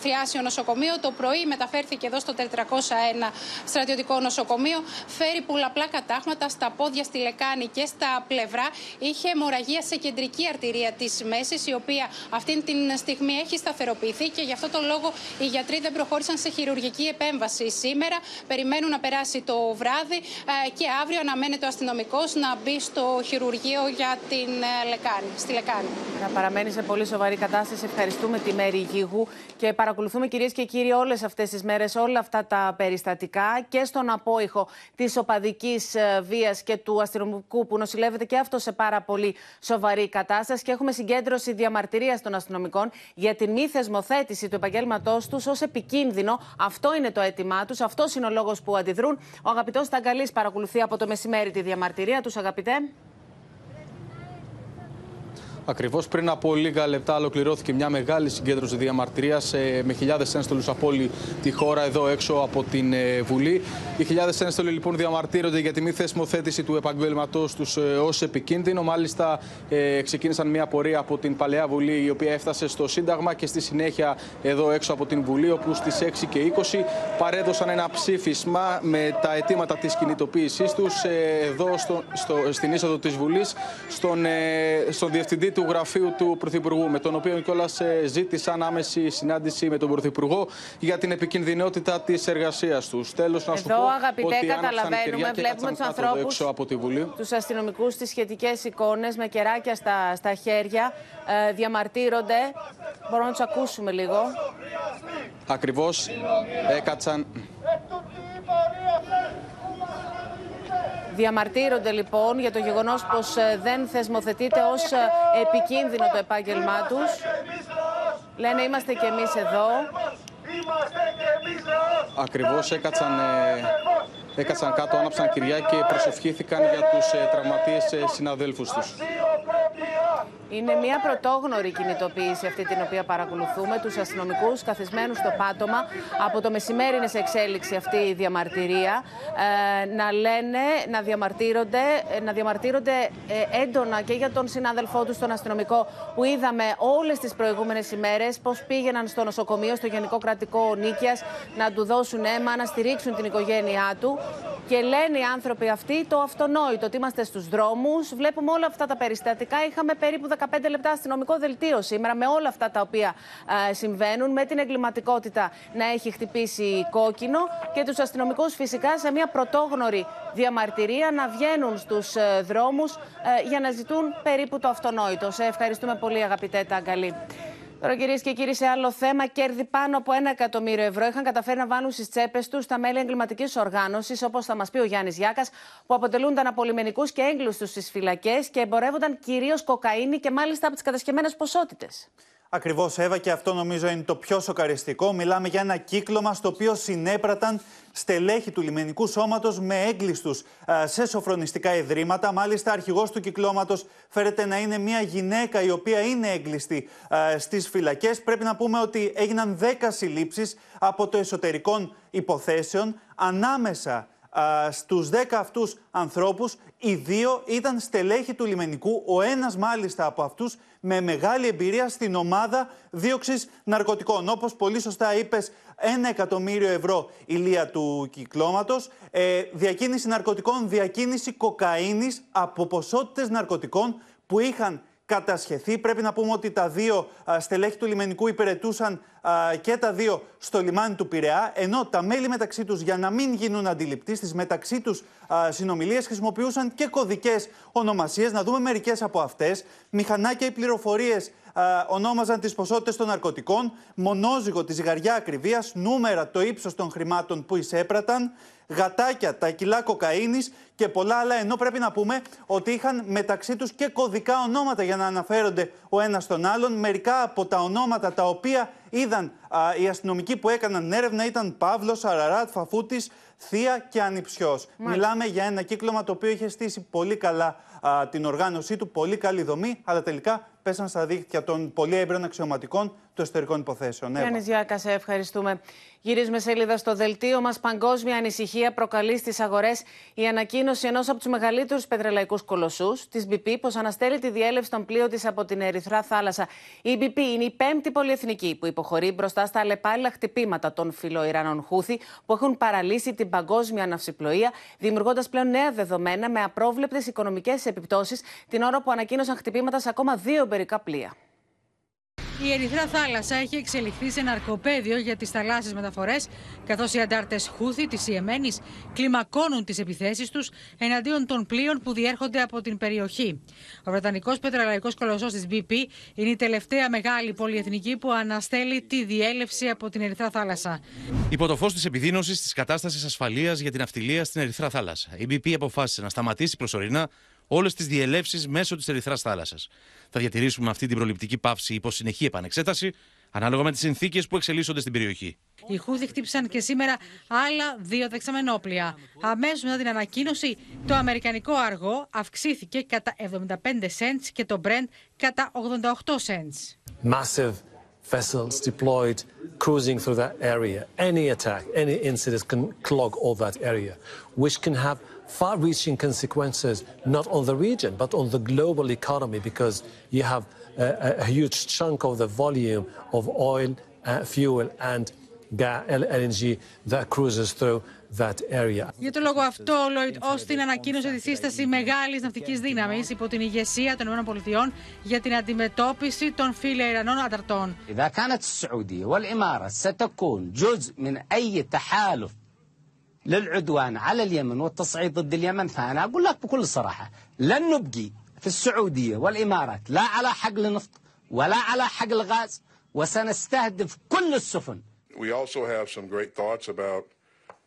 Θριάσιο νοσοκομείο. Το πρωί μεταφέρθηκε εδώ στο 401 στρατιωτικό νοσοκομείο. Φέρει πολλαπλά κατάγματα στα πόδια, στη λεκάνη και στα πλευρά. Είχε αιμορραγία σε κεντρική αρτηρία της μέσης, η οποία αυτή την στιγμή έχει σταθεροποιηθεί και γι' αυτό το λόγο οι γιατροί δεν προχώρησαν σε χειρουργική επέμβαση σήμερα. Περιμένουν να περάσει το βράδυ ε, και αύριο αναμένεται ο αστυνομικός να μπει στο χειρουργείο για την ε, λεκάνη, στη Λεκάνη. Να παραμένει σε πολύ σοβαρή κατάσταση. Ευχαριστούμε τη Μέρη Γίγου και παρακολουθούμε κυρίες και κύριοι όλες αυτές τις μέρες όλα αυτά τα περιστατικά και στον απόϊχο της οπαδικής ε, βίας και του αστυνομικού που νοσηλεύεται και αυτό σε πάρα πολύ σοβαρή κατάσταση. Και έχουμε συγκέντρωση διαμαρτυρίας των αστυνομικών για την μη θεσμοθέτηση του επαγγέλματός τους ως επικίνδυνο. Αυτό είναι το αίτημά τους, αυτός είναι ο λόγος που αντιδρούν. Ο αγαπητός Ταγκαλή παρακολουθεί από το μεσημέρι τη διαμαρτυρία τους, αγαπητέ. Ακριβώς πριν από λίγα λεπτά ολοκληρώθηκε μια μεγάλη συγκέντρωση διαμαρτυρίας ε, με χιλιάδες ένστολους από όλη τη χώρα εδώ έξω από την ε, Βουλή. Οι χιλιάδες ένστολοι λοιπόν διαμαρτύρονται για τη μη θεσμοθέτηση του επαγγελματό τους ε, ως επικίνδυνο. Μάλιστα, ξεκίνησαν μια πορεία από την Παλαιά Βουλή, η οποία έφτασε στο Σύνταγμα και στη συνέχεια εδώ έξω από την Βουλή, όπου στις 6 και 20 παρέδωσαν ένα ψήφισμα με τα αιτήματα της κινητοποίησής τους εδώ στο, στο, στην είσοδο της Βουλής, στον, στον διευθυντή του γραφείου του Πρωθυπουργού, με τον οποίο κιόλας ε, ζήτησαν άμεση συνάντηση με τον Πρωθυπουργό για την επικινδυνότητα της εργασίας τους. Τέλος, να σου Εδώ, πω αγαπητέ, ότι καταλαβαίνουμε, βλέπουμε τους ανθρώπους, τους αστυνομικούς, τις σχετικές εικόνες με κεράκια στα, στα χέρια. Ε, διαμαρτύρονται. Μπορούμε να τους ακούσουμε λίγο. Ακριβώς έκατσαν. Διαμαρτύρονται λοιπόν για το γεγονός πως ε, δεν θεσμοθετείται ως ε, επικίνδυνο το επάγγελμά τους. Λένε είμαστε και εμείς εδώ. Ακριβώς έκατσαν, ε, έκατσαν κάτω, άναψαν κυριά και προσευχήθηκαν για τους τραυματίες συναδέλφους τους. Είναι μια πρωτόγνωρη κινητοποίηση αυτή την οποία παρακολουθούμε. Τους αστυνομικούς καθισμένους στο πάτωμα. Από το μεσημέρι είναι σε εξέλιξη αυτή η διαμαρτυρία. Ε, να λένε, να διαμαρτύρονται, ε, να διαμαρτύρονται ε, έντονα και για τον συνάδελφό τους, τον αστυνομικό, που είδαμε όλες τις προηγούμενες ημέρες πώς πήγαιναν στο νοσοκομείο, στο Γενικό Κρατικό Νίκιας, να του δώσουν αίμα, να στηρίξουν την οικογένειά του. Και λένε οι άνθρωποι αυτοί το αυτονόητο, ότι είμαστε στους δρόμους. Βλέπουμε όλα αυτά τα περιστατικά. Είχαμε περίπου 15 λεπτά αστυνομικό δελτίο σήμερα με όλα αυτά τα οποία ε, συμβαίνουν, με την εγκληματικότητα να έχει χτυπήσει κόκκινο και τους αστυνομικούς φυσικά σε μια πρωτόγνωρη διαμαρτυρία να βγαίνουν στους ε, δρόμους ε, για να ζητούν περίπου το αυτονόητο. Σε ευχαριστούμε πολύ αγαπητέ Ταγκαλή. Τώρα, κυρίες και κύριοι, σε άλλο θέμα, κέρδη πάνω από ένα εκατομμύριο ευρώ είχαν καταφέρει να βάλουν στις τσέπες τους τα μέλη εγκληματικής οργάνωσης, όπως θα μας πει ο Γιάννης Γιάκας, που αποτελούνταν από λιμενικού και έγκλειστους στις φυλακές και εμπορεύονταν κυρίως κοκαίνη και μάλιστα από τις κατασκευμένες ποσότητες. Ακριβώς, Εύα, και αυτό νομίζω είναι το πιο σοκαριστικό. Μιλάμε για ένα κύκλωμα στο οποίο συνέπραταν στελέχη του λιμενικού σώματος με έγκλειστους σε σοφρονιστικά ιδρύματα. Μάλιστα, αρχηγός του κυκλώματος φέρεται να είναι μια γυναίκα η οποία είναι έγκλειστη στις φυλακές. Πρέπει να πούμε ότι έγιναν 10 συλλήψεις από το εσωτερικών υποθέσεων ανάμεσα στους 10 αυτούς ανθρώπους, οι δύο ήταν στελέχη του λιμενικού, ο ένας μάλιστα από αυτούς με μεγάλη εμπειρία στην ομάδα δίωξης ναρκωτικών. Όπως πολύ σωστά είπες, ένα εκατομμύριο ευρώ ηλία του κυκλώματος, ε, διακίνηση ναρκωτικών, διακίνηση κοκαίνης από ποσότητες ναρκωτικών που είχαν κατασχεθεί. Πρέπει να πούμε ότι τα δύο στελέχη του λιμενικού υπηρετούσαν και τα δύο στο λιμάνι του Πειραιά, ενώ τα μέλη μεταξύ τους για να μην γίνουν αντιληπτοί στις μεταξύ τους συνομιλίες χρησιμοποιούσαν και κωδικές ονομασίες. Να δούμε μερικές από αυτές. Μηχανάκια ή πληροφορίες ονόμαζαν τις ποσότητες των ναρκωτικών, μονόζυγο τη ζυγαριά ακριβίας, νούμερα το ύψος των χρημάτων που εισέπραταν, γατάκια, τα κιλά κοκαίνης και πολλά άλλα. Ενώ πρέπει να πούμε ότι είχαν μεταξύ τους και κωδικά ονόματα για να αναφέρονται ο ένας τον άλλον. Μερικά από τα ονόματα τα οποία είδαν α, οι αστυνομικοί που έκαναν έρευνα ήταν Παύλος, Αραράτ, Φαφούτης, Θεία και Ανιψιός. Μιλάμε για ένα κύκλωμα το οποίο είχε στήσει πολύ καλά την οργάνωσή του, πολύ καλή δομή, αλλά τελικά πέσαν στα δίχτυα των πολύ έμπειρων αξιωματικών των εσωτερικών υποθέσεων. Γιάννης Γιάκας, σε ευχαριστούμε. Γυρίζουμε σελίδα στο δελτίο μας. Παγκόσμια ανησυχία προκαλεί στις αγορές η ανακοίνωση ενός από τους μεγαλύτερους πετρελαϊκούς κολοσσούς, της BP, πως αναστέλει τη διέλευση των πλοίων της από την Ερυθρά Θάλασσα. Η BP είναι η πέμπτη πολυεθνική που υποχωρεί μπροστά στα αλλεπάλληλα χτυπήματα των φιλοϊρανών Χούθη που έχουν παραλύσει την παγκόσμια ναυσιπλοεία, δημιουργώντας πλέον νέα δεδομένα με απρόβλεπτες οικονομικές επιπτώσεις την ώρα που ανακοίνωσαν χτυπήματα σε ακόμα δύο εμπερικά πλοία. Η Ερυθρά Θάλασσα έχει εξελιχθεί σε ναρκοπαίδιο για τις θαλάσσιες μεταφορές, καθώς οι αντάρτες Χούθη της Ιεμένης κλιμακώνουν τις επιθέσεις τους εναντίον των πλοίων που διέρχονται από την περιοχή. Ο Βρετανικός πετρελαϊκό κολοσσός της BP είναι η τελευταία μεγάλη πολυεθνική που αναστέλει τη διέλευση από την Ερυθρά Θάλασσα. Υπό το φως της επιδείνωσης της κατάστασης ασφαλείας για την αυτιλία στην Ερυθρά Θάλασσα, η BP αποφάσισε να σταματήσει προσωρινά όλες τις διελεύσεις μέσω της Ερυθράς Θάλασσας. Θα διατηρήσουμε αυτή την προληπτική πάυση υπό συνεχή επανεξέταση, ανάλογα με τις συνθήκες που εξελίσσονται στην περιοχή. Οι Χούθη χτύπησαν και σήμερα άλλα δύο δεξαμενόπλια. Αμέσως μετά την ανακοίνωση, το αμερικανικό αργό αυξήθηκε κατά 75 cents και το Brent κατά 88 cents. Massive vessels deployed cruising through that area. Any attack, any incident can clog all that area, which can have far-reaching consequences not on the region but on the global economy because you have a, a huge chunk of the volume of oil, uh, fuel and gas, LNG that cruises through that area. Για τον λόγο αυτό, ο Λόιτ Όστιν ανακοίνωσε τη σύσταση μεγάλη ναυτική δύναμη υπό την ηγεσία των ΗΠΑ για την αντιμετώπιση των φιλεϊρανών ανταρτών. إذا كانت السعودية والإمارات ستكون جزء من أي تحالف للعدوان على اليمن والتصعيد ضد اليمن. فأنا أقول لك بكل صراحة لن نبقي في السعودية والإمارات لا على حقل نفط ولا على حقل غاز وسنستهدف كل السفن. We also have some great thoughts about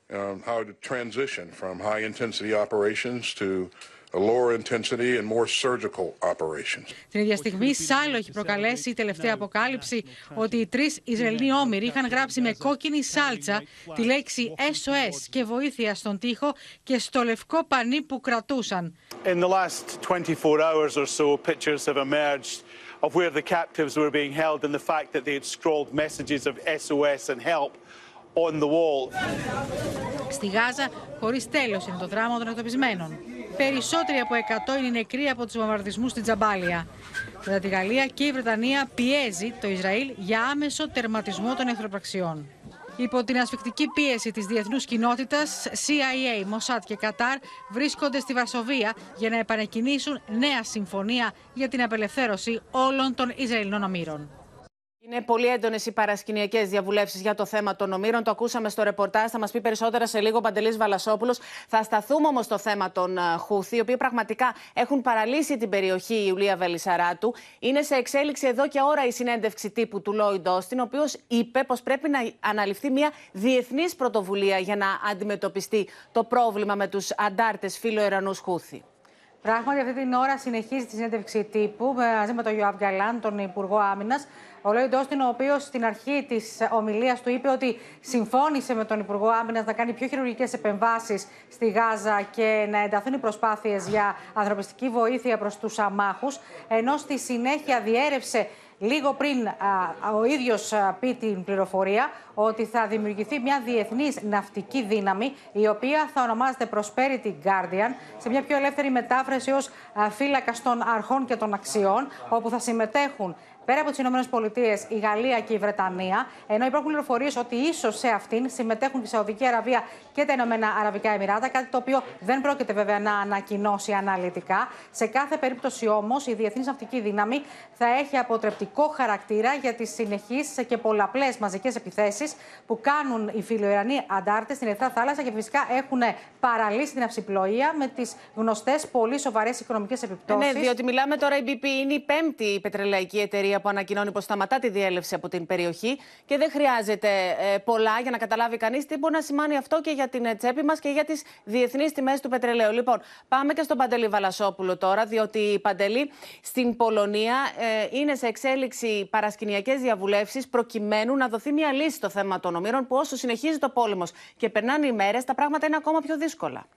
um, how to transition from high intensity operations to and more surgical operations. Την ίδια στιγμή, Σάλο έχει προκαλέσει η τελευταία αποκάλυψη ότι οι τρεις Ισραηλοί όμοιροι είχαν γράψει με κόκκινη σάλτσα τη λέξη SOS και βοήθεια στον τοίχο και στο λευκό πανί που κρατούσαν. In the last 24 hours or so, pictures have emerged of where the captives were being held and the fact that they had scrawled messages of SOS and help on the wall. Στη Γάζα, χωρίς τέλος είναι το δράμα των εκτοπισμένων. Περισσότεροι από 100 είναι νεκροί από τους βομβαρδισμούς στην Τζαμπάλια. Κατά τη Γαλλία και η Βρετανία πιέζει το Ισραήλ για άμεσο τερματισμό των εχθροπραξιών. Υπό την ασφικτική πίεση της διεθνούς κοινότητας, CIA, Mossad και Κατάρ βρίσκονται στη Βαρσοβία για να επανεκκινήσουν νέα συμφωνία για την απελευθέρωση όλων των Ισραηλινών ομήρων. Είναι πολύ έντονες οι παρασκηνιακές διαβουλεύσεις για το θέμα των ομήρων. Το ακούσαμε στο ρεπορτάζ. Θα μας πει περισσότερα σε λίγο ο Παντελής Βαλασόπουλος. Θα σταθούμε όμως στο θέμα των Χούθη, οι οποίοι πραγματικά έχουν παραλύσει την περιοχή η Ιουλία Βελισσαράτου. Είναι σε εξέλιξη εδώ και ώρα η συνέντευξη τύπου του Λόιντ Όστιν, ο οποίος είπε πως πρέπει να αναλυφθεί μια διεθνής πρωτοβουλία για να αντιμετωπιστεί το πρόβλημα με τους αντάρτες φιλοερανούς Χούθη. Πράγματι, αυτή την ώρα συνεχίζει τη συνέντευξη τύπου μαζί με τον Ιωάβ Γκαλάν, τον Υπουργό Άμυνας. Ο Λόιντ Όστιν, ο οποίος στην αρχή της ομιλίας του είπε ότι συμφώνησε με τον Υπουργό Άμυνας να κάνει πιο χειρουργικές επεμβάσεις στη Γάζα και να ενταθούν οι προσπάθειες για ανθρωπιστική βοήθεια προς τους αμάχους. Ενώ στη συνέχεια διέρευσε λίγο πριν α, ο ίδιος πει την πληροφορία ότι θα δημιουργηθεί μια διεθνής ναυτική δύναμη η οποία θα ονομάζεται Prosperity Guardian σε μια πιο ελεύθερη μετάφραση ως φύλακα των αρχών και των αξιών όπου θα συμμετέχουν πέρα από τις ΗΠΑ, η Γαλλία και η Βρετανία, ενώ υπάρχουν πληροφορίες ότι ίσως σε αυτήν συμμετέχουν και η Σαουδική Αραβία και τα Ηνωμένα Αραβικά Εμμυράτα, κάτι το οποίο δεν πρόκειται βέβαια να ανακοινώσει αναλυτικά. Σε κάθε περίπτωση όμως, η Διεθνής Ναυτική Δύναμη θα έχει αποτρεπτικό χαρακτήρα για τις συνεχείς και πολλαπλές μαζικές επιθέσεις που κάνουν οι φιλοϊρανοί αντάρτες στην Ερυθρά Θάλασσα και φυσικά έχουν παραλύσει την αυσιπλοεία με τις γνωστές πολύ σοβαρές οικονομικές επιπτώσει. Ναι, διότι μιλάμε τώρα, η BP είναι η πέμπτη πετρελαϊκή εταιρεία που ανακοινώνει πως σταματά τη διέλευση από την περιοχή και δεν χρειάζεται ε, πολλά για να καταλάβει κανείς τι μπορεί να σημαίνει αυτό και για την ε, τσέπη μας και για τις διεθνείς τιμές του πετρελαίου. Λοιπόν, πάμε και στον Παντελή Βαλασόπουλο τώρα, διότι η Παντελή στην Πολωνία ε, είναι σε εξέλιξη παρασκηνιακές διαβουλεύσεις προκειμένου να δοθεί μια λύση στο θέμα των ομήρων που όσο συνεχίζει το πόλεμος και περνάνε οι μέρες, τα πράγματα είναι ακόμα πιο δύσκολα.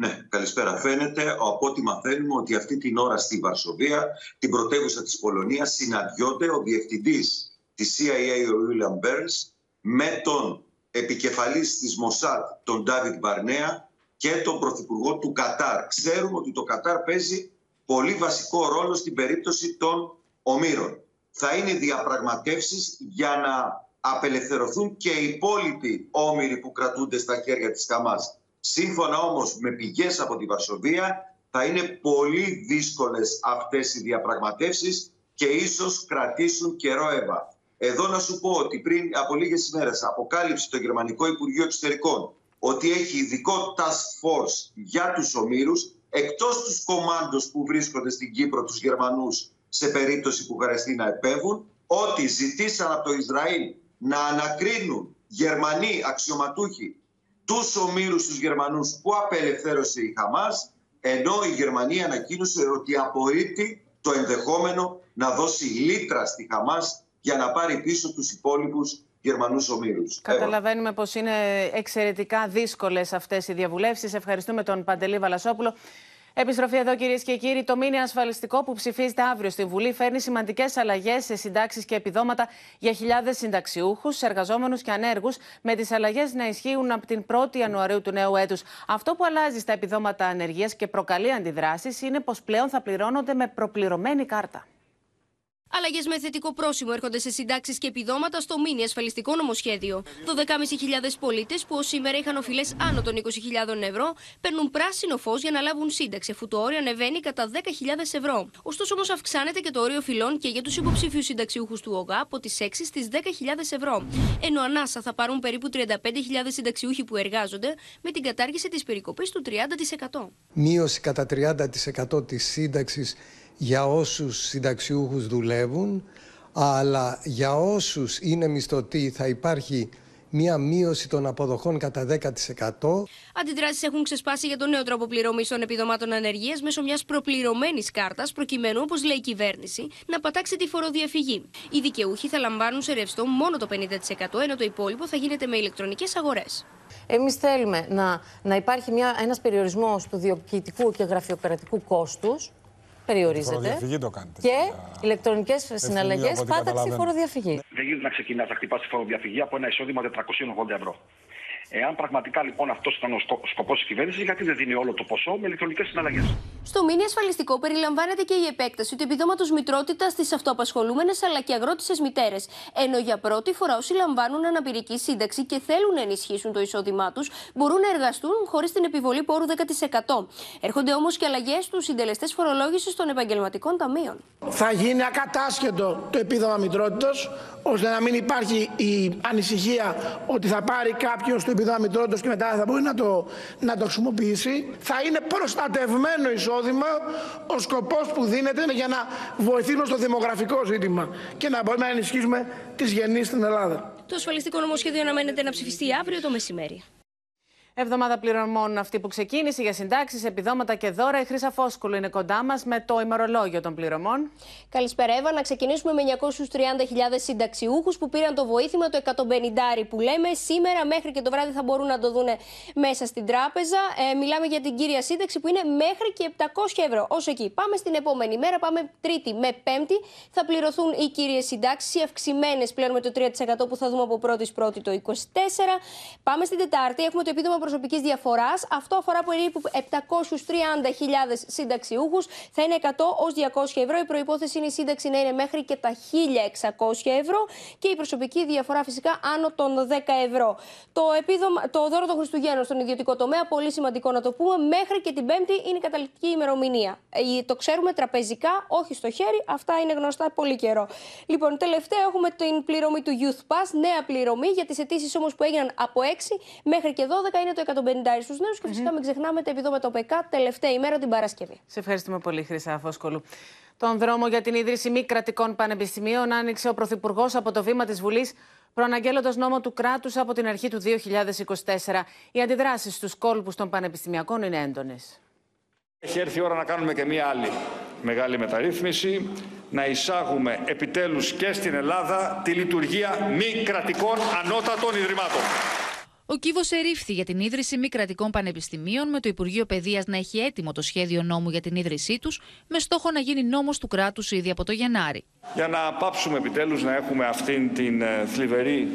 Ναι, καλησπέρα. Φαίνεται από ό,τι μαθαίνουμε ότι αυτή την ώρα στη Βαρσοβία, την πρωτεύουσα της Πολωνίας, συναντιόνται ο διευθυντής της CIA, ο William Burns, με τον επικεφαλής της Μοσάτ, τον Ντάβιτ Μπαρνέα και τον Πρωθυπουργό του Κατάρ. Ξέρουμε ότι το Κατάρ παίζει πολύ βασικό ρόλο στην περίπτωση των ομήρων. Θα είναι διαπραγματεύσεις για να απελευθερωθούν και οι υπόλοιποι όμοιροι που κρατούνται στα χέρια της Χαμάς. Σύμφωνα όμως με πηγές από τη Βαρσοβία θα είναι πολύ δύσκολες αυτές οι διαπραγματεύσεις και ίσως κρατήσουν καιρό έβα. Εδώ να σου πω ότι πριν από λίγες ημέρες αποκάλυψε το Γερμανικό Υπουργείο Εξωτερικών ότι έχει ειδικό task force για τους ομήρους εκτός τους κομμάντους που βρίσκονται στην Κύπρο τους Γερμανούς σε περίπτωση που χρειαστεί να επέμβουν ότι ζητήσαν από το Ισραήλ να ανακρίνουν Γερμανοί αξιωματούχοι τους ομήρους τους Γερμανούς που απελευθέρωσε η Χαμάς ενώ η Γερμανία ανακοίνωσε ότι απορρίπτει το ενδεχόμενο να δώσει λίτρα στη Χαμάς για να πάρει πίσω τους υπόλοιπους Γερμανούς ομήρους. Καταλαβαίνουμε πως είναι εξαιρετικά δύσκολες αυτές οι διαβουλεύσεις. Ευχαριστούμε τον Παντελή Βαλασόπουλο. Επιστροφή εδώ, κυρίες και κύριοι. Το μήνυμα ασφαλιστικό που ψηφίζεται αύριο στη Βουλή φέρνει σημαντικές αλλαγές σε συντάξεις και επιδόματα για χιλιάδες συνταξιούχους, εργαζόμενους και ανέργους, με τις αλλαγές να ισχύουν από την 1η Ιανουαρίου του νέου έτους. Αυτό που αλλάζει στα επιδόματα ανεργίας και προκαλεί αντιδράσεις είναι πως πλέον θα πληρώνονται με προπληρωμένη κάρτα. Αλλαγές με θετικό πρόσημο έρχονται σε συντάξεις και επιδόματα στο μήνυ ασφαλιστικό νομοσχέδιο. 12.500 πολίτες που ως σήμερα είχαν οφειλές άνω των 20.000 ευρώ παίρνουν πράσινο φως για να λάβουν σύνταξη, αφού το όριο ανεβαίνει κατά 10.000 ευρώ. Ωστόσο, όμως, αυξάνεται και το όριο φυλών και για τους υποψήφιους συνταξιούχους του ΟΓΑ από τις 6 στις 10.000 ευρώ. Ενώ ανάσα θα πάρουν περίπου 35.000 συνταξιούχοι που εργάζονται με την κατάργηση της περικοπής του 30%. Μείωση κατά 30% της σύνταξης για όσους συνταξιούχους δουλεύουν, αλλά για όσους είναι μισθωτοί θα υπάρχει μία μείωση των αποδοχών κατά 10%. Αντιδράσεις έχουν ξεσπάσει για τον νέο τρόπο πληρωμή των επιδομάτων ανεργίας μέσω μιας προπληρωμένης κάρτας, προκειμένου, όπως λέει η κυβέρνηση, να πατάξει τη φοροδιαφυγή. Οι δικαιούχοι θα λαμβάνουν σε ρευστό μόνο το 50%, ενώ το υπόλοιπο θα γίνεται με ηλεκτρονικές αγορές. Εμείς θέλουμε να, να υπάρχει ένας περιορισμός του διοικητικού και γραφειοκρατικού κόστους περιορίζεται. Το κάνετε. Και ηλεκτρονικές συναλλαγές, πάταξη φοροδιαφυγή. Δεν γίνεται να ξεκινάς να χτυπάς τη φοροδιαφυγή από ένα εισόδημα 480 ευρώ. Εάν πραγματικά λοιπόν αυτός ήταν ο σκοπός της κυβέρνησης, γιατί δεν δίνει όλο το ποσό με ηλεκτρονικές συναλλαγές; Στο μήνυ ασφαλιστικό περιλαμβάνεται και η επέκταση του επιδόματος μητρότητας στις αυτοαπασχολούμενες αλλά και αγρότησες μητέρες. Ενώ για πρώτη φορά όσοι λαμβάνουν αναπηρική σύνταξη και θέλουν να ενισχύσουν το εισόδημά τους μπορούν να εργαστούν χωρίς την επιβολή πόρου 10%. Έρχονται όμως και αλλαγές στους συντελεστές φορολόγησης των επαγγελματικών ταμείων. Θα γίνει ακατάσχετο το επίδομα μητρότητα, ώστε να μην υπάρχει η ανησυχία ότι θα πάρει κάποιος το επίδομα μητρότητα και μετά θα μπορεί να το, να το χρησιμοποιήσει. Θα είναι προστατευμένο εισόδημα ο σκοπός που δίνεται είναι για να βοηθήσουμε στο δημογραφικό ζήτημα και να μπορούμε να ενισχύσουμε τις γεννήσεις στην Ελλάδα. Το ασφαλιστικό νομοσχέδιο αναμένεται να ψηφιστεί αύριο το μεσημέρι. Εβδομάδα πληρωμών αυτή που ξεκίνησε για συντάξεις, επιδόματα και δώρα. Η Χρήσα Φόσκολου είναι κοντά μας με το ημερολόγιο των πληρωμών. Καλησπέρα, Εύα. Να ξεκινήσουμε με 930.000 συνταξιούχους που πήραν το βοήθημα το 150 που λέμε. Σήμερα μέχρι και το βράδυ θα μπορούν να το δουν μέσα στην τράπεζα. Ε, μιλάμε για την κύρια σύνταξη που είναι μέχρι και 700 ευρώ. Όσο εκεί. Πάμε στην επόμενη μέρα, πάμε Τρίτη με Πέμπτη. Θα πληρωθούν οι κύριες συντάξεις, οι αυξημένες πλέον με το 3% που θα δούμε από 1η Πρώτη το 24. Πάμε στην Τετάρτη, έχουμε το επίδομα προσωπικής διαφοράς. Αυτό αφορά περίπου 730.000 συνταξιούχους. Θα είναι 100 ως 200 ευρώ. Η προπόθεση είναι η σύνταξη να είναι μέχρι και τα 1.600 ευρώ και η προσωπική διαφορά φυσικά άνω των 10 ευρώ. Το, επίδομα, το δώρο των Χριστουγέννων στον ιδιωτικό τομέα, πολύ σημαντικό να το πούμε, μέχρι και την Πέμπτη είναι η καταληκτική ημερομηνία. Ε, το ξέρουμε τραπεζικά, όχι στο χέρι. Αυτά είναι γνωστά πολύ καιρό. Λοιπόν, τελευταία έχουμε την πληρωμή του Youth Pass, νέα πληρωμή για τις αιτήσεις όμως που έγιναν από 6 μέχρι και 12 είναι το 150 στους νέους και φυσικά μην ξεχνάμε τα επιδόματα ΟΠΕΚΑ τελευταία ημέρα την Παρασκευή. Σε ευχαριστούμε πολύ, Χρυσά Φόσκολου. Τον δρόμο για την ίδρυση μη κρατικών πανεπιστημίων άνοιξε ο Πρωθυπουργός από το βήμα της Βουλής, προαναγγέλλοντας νόμο του κράτους από την αρχή του 2024. Οι αντιδράσεις στους κόλπους των πανεπιστημιακών είναι έντονες. Έχει έρθει η ώρα να κάνουμε και μία άλλη μεγάλη μεταρρύθμιση, να εισάγουμε επιτέλους και στην Ελλάδα τη λειτουργία μη κρατικών ανώτατων ιδρυμάτων. Ο κύβο ερήφθη για την ίδρυση μη κρατικών πανεπιστημίων με το Υπουργείο Παιδείας να έχει έτοιμο το σχέδιο νόμου για την ίδρυσή τους, με στόχο να γίνει νόμος του κράτους ήδη από το Γενάρη. Για να πάψουμε επιτέλους να έχουμε αυτήν την ε, θλιβερή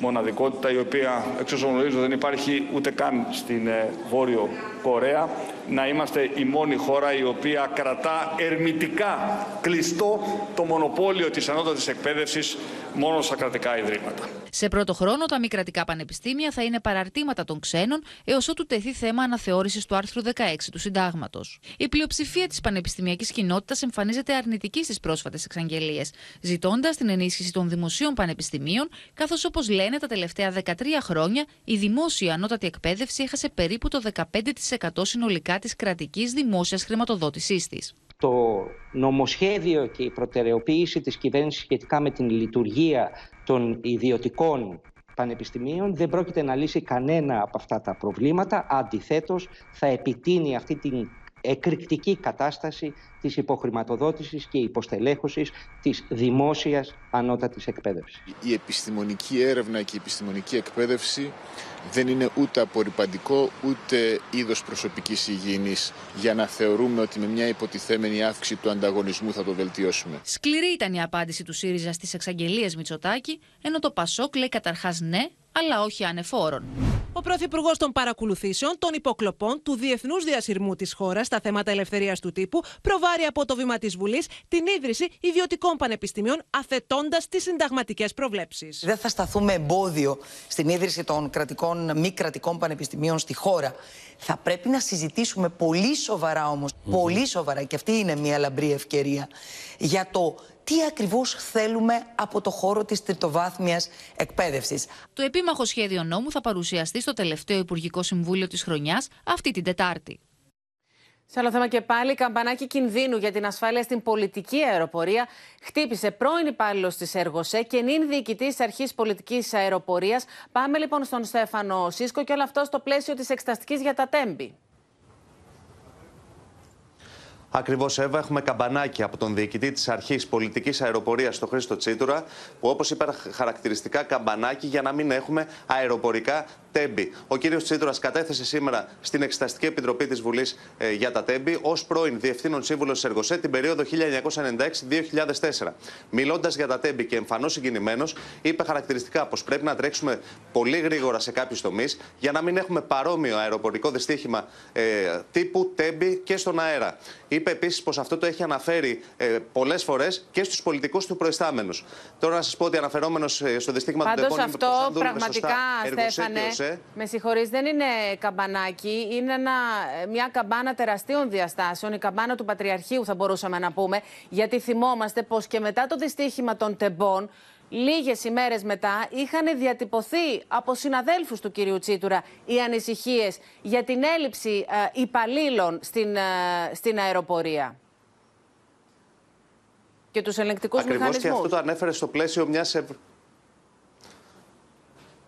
μοναδικότητα η οποία εξ όσων γνωρίζω δεν υπάρχει ούτε καν στην ε, Βόρειο Κορέα να είμαστε η μόνη χώρα η οποία κρατά ερμητικά κλειστό το μονοπόλιο της ανώτατης εκπαίδευσης μόνο στα κρατικά ιδρύματα. Σε πρώτο χρόνο, τα μη κρατικά πανεπιστήμια θα είναι παραρτήματα των ξένων έως ότου τεθεί θέμα αναθεώρησης του άρθρου 16 του Συντάγματος. Η πλειοψηφία της πανεπιστημιακής κοινότητας εμφανίζεται αρνητική στις πρόσφατες εξαγγελίες, ζητώντας την ενίσχυση των δημοσίων πανεπιστημίων, καθώς όπως λένε τα τελευταία 13 χρόνια η δημόσια ανώτατη εκπαίδευση έχασε περίπου το 15% συνολικά της κρατικής δημόσιας χρηματοδότησής της το νομοσχέδιο και η προτεραιοποίηση της κυβέρνησης σχετικά με την λειτουργία των ιδιωτικών πανεπιστημίων δεν πρόκειται να λύσει κανένα από αυτά τα προβλήματα. Αντιθέτως, θα επιτείνει αυτή την εκρηκτική κατάσταση της υποχρηματοδότησης και υποστελέχωσης της δημόσιας ανώτατης εκπαίδευσης. Η επιστημονική έρευνα και η επιστημονική εκπαίδευση δεν είναι ούτε απορριπαντικό ούτε είδος προσωπικής υγιεινής για να θεωρούμε ότι με μια υποτιθέμενη αύξηση του ανταγωνισμού θα το βελτιώσουμε. Σκληρή ήταν η απάντηση του ΣΥΡΙΖΑ στις εξαγγελίες Μητσοτάκη, ενώ το ΠΑΣΟΚ λέει καταρχάς ναι, αλλά όχι ανεφόρον. Ο Πρωθυπουργός των Παρακολουθήσεων των Υποκλοπών του Διεθνούς Διασυρμού της χώρας στα θέματα ελευθερίας του τύπου προβάρει από το βήμα της Βουλής την ίδρυση ιδιωτικών πανεπιστημίων, αθετώντας τις συνταγματικές προβλέψεις. Δεν θα σταθούμε εμπόδιο στην ίδρυση των κρατικών, μη κρατικών πανεπιστημίων στη χώρα. Θα πρέπει να συζητήσουμε πολύ σοβαρά όμως, πολύ σοβαρά, και αυτή είναι μια λαμπρή ευκαιρία, για το τι ακριβώς θέλουμε από το χώρο της τριτοβάθμιας εκπαίδευσης. Το επίμαχο σχέδιο νόμου θα παρουσιαστεί στο τελευταίο Υπουργικό Συμβούλιο της χρονιάς αυτή την Τετάρτη. Σε άλλο θέμα και πάλι, καμπανάκι κινδύνου για την ασφάλεια στην πολιτική αεροπορία χτύπησε πρώην υπάλληλος της ΕΡΓΟΣΕ και νυν διοικητής της Αρχής Πολιτικής Αεροπορίας. Πάμε λοιπόν στον Στέφανο Σίσκο και όλο αυτό στο πλαίσιο της εξεταστική για τα τέμπη. Ακριβώς, Εύα, έχουμε καμπανάκι από τον διοικητή της Αρχής Πολιτικής Αεροπορίας, τον Χρήστο Τσίτουρα, που όπως είπα, χαρακτηριστικά καμπανάκι για να μην έχουμε αεροπορικά τέμπη. Ο κύριος Τσίτουρα κατέθεσε σήμερα στην Εξεταστική Επιτροπή της Βουλής ε, για τα τέμπη ως πρώην Διευθύνων Σύμβουλος της Εργοσέ την περίοδο 1996-2004. Μιλώντας για τα τέμπη και εμφανώς συγκινημένος, είπε χαρακτηριστικά πως πρέπει να τρέξουμε πολύ γρήγορα σε κάποιους τομείς για να μην έχουμε παρόμοιο αεροπορικό δυστύχημα ε, τύπου τέμπη και στον αέρα. Είπε επίσης πως αυτό το έχει αναφέρει ε, πολλές φορές και στους πολιτικούς του προϊστάμενους. Τώρα να σας πω ότι αναφερόμενος ε, στο δυστύχημα του Πάντως αυτό πραγματικά, Στέφανε, με συγχωρείς, δεν είναι καμπανάκι. Είναι ένα, μια καμπάνα τεραστίων διαστάσεων. Η καμπάνα του Πατριαρχείου, θα μπορούσαμε να πούμε. Γιατί θυμόμαστε πως και μετά το δυστύχημα των τεμπών, Λίγες ημέρες μετά είχαν διατυπωθεί από συναδέλφους του κυρίου Τσίτουρα οι ανησυχίες για την έλλειψη ε, υπαλλήλων στην, ε, στην αεροπορία. Και τους ελεγκτικούς μηχανισμού. Ακριβώς και αυτό το ανέφερε στο πλαίσιο μιας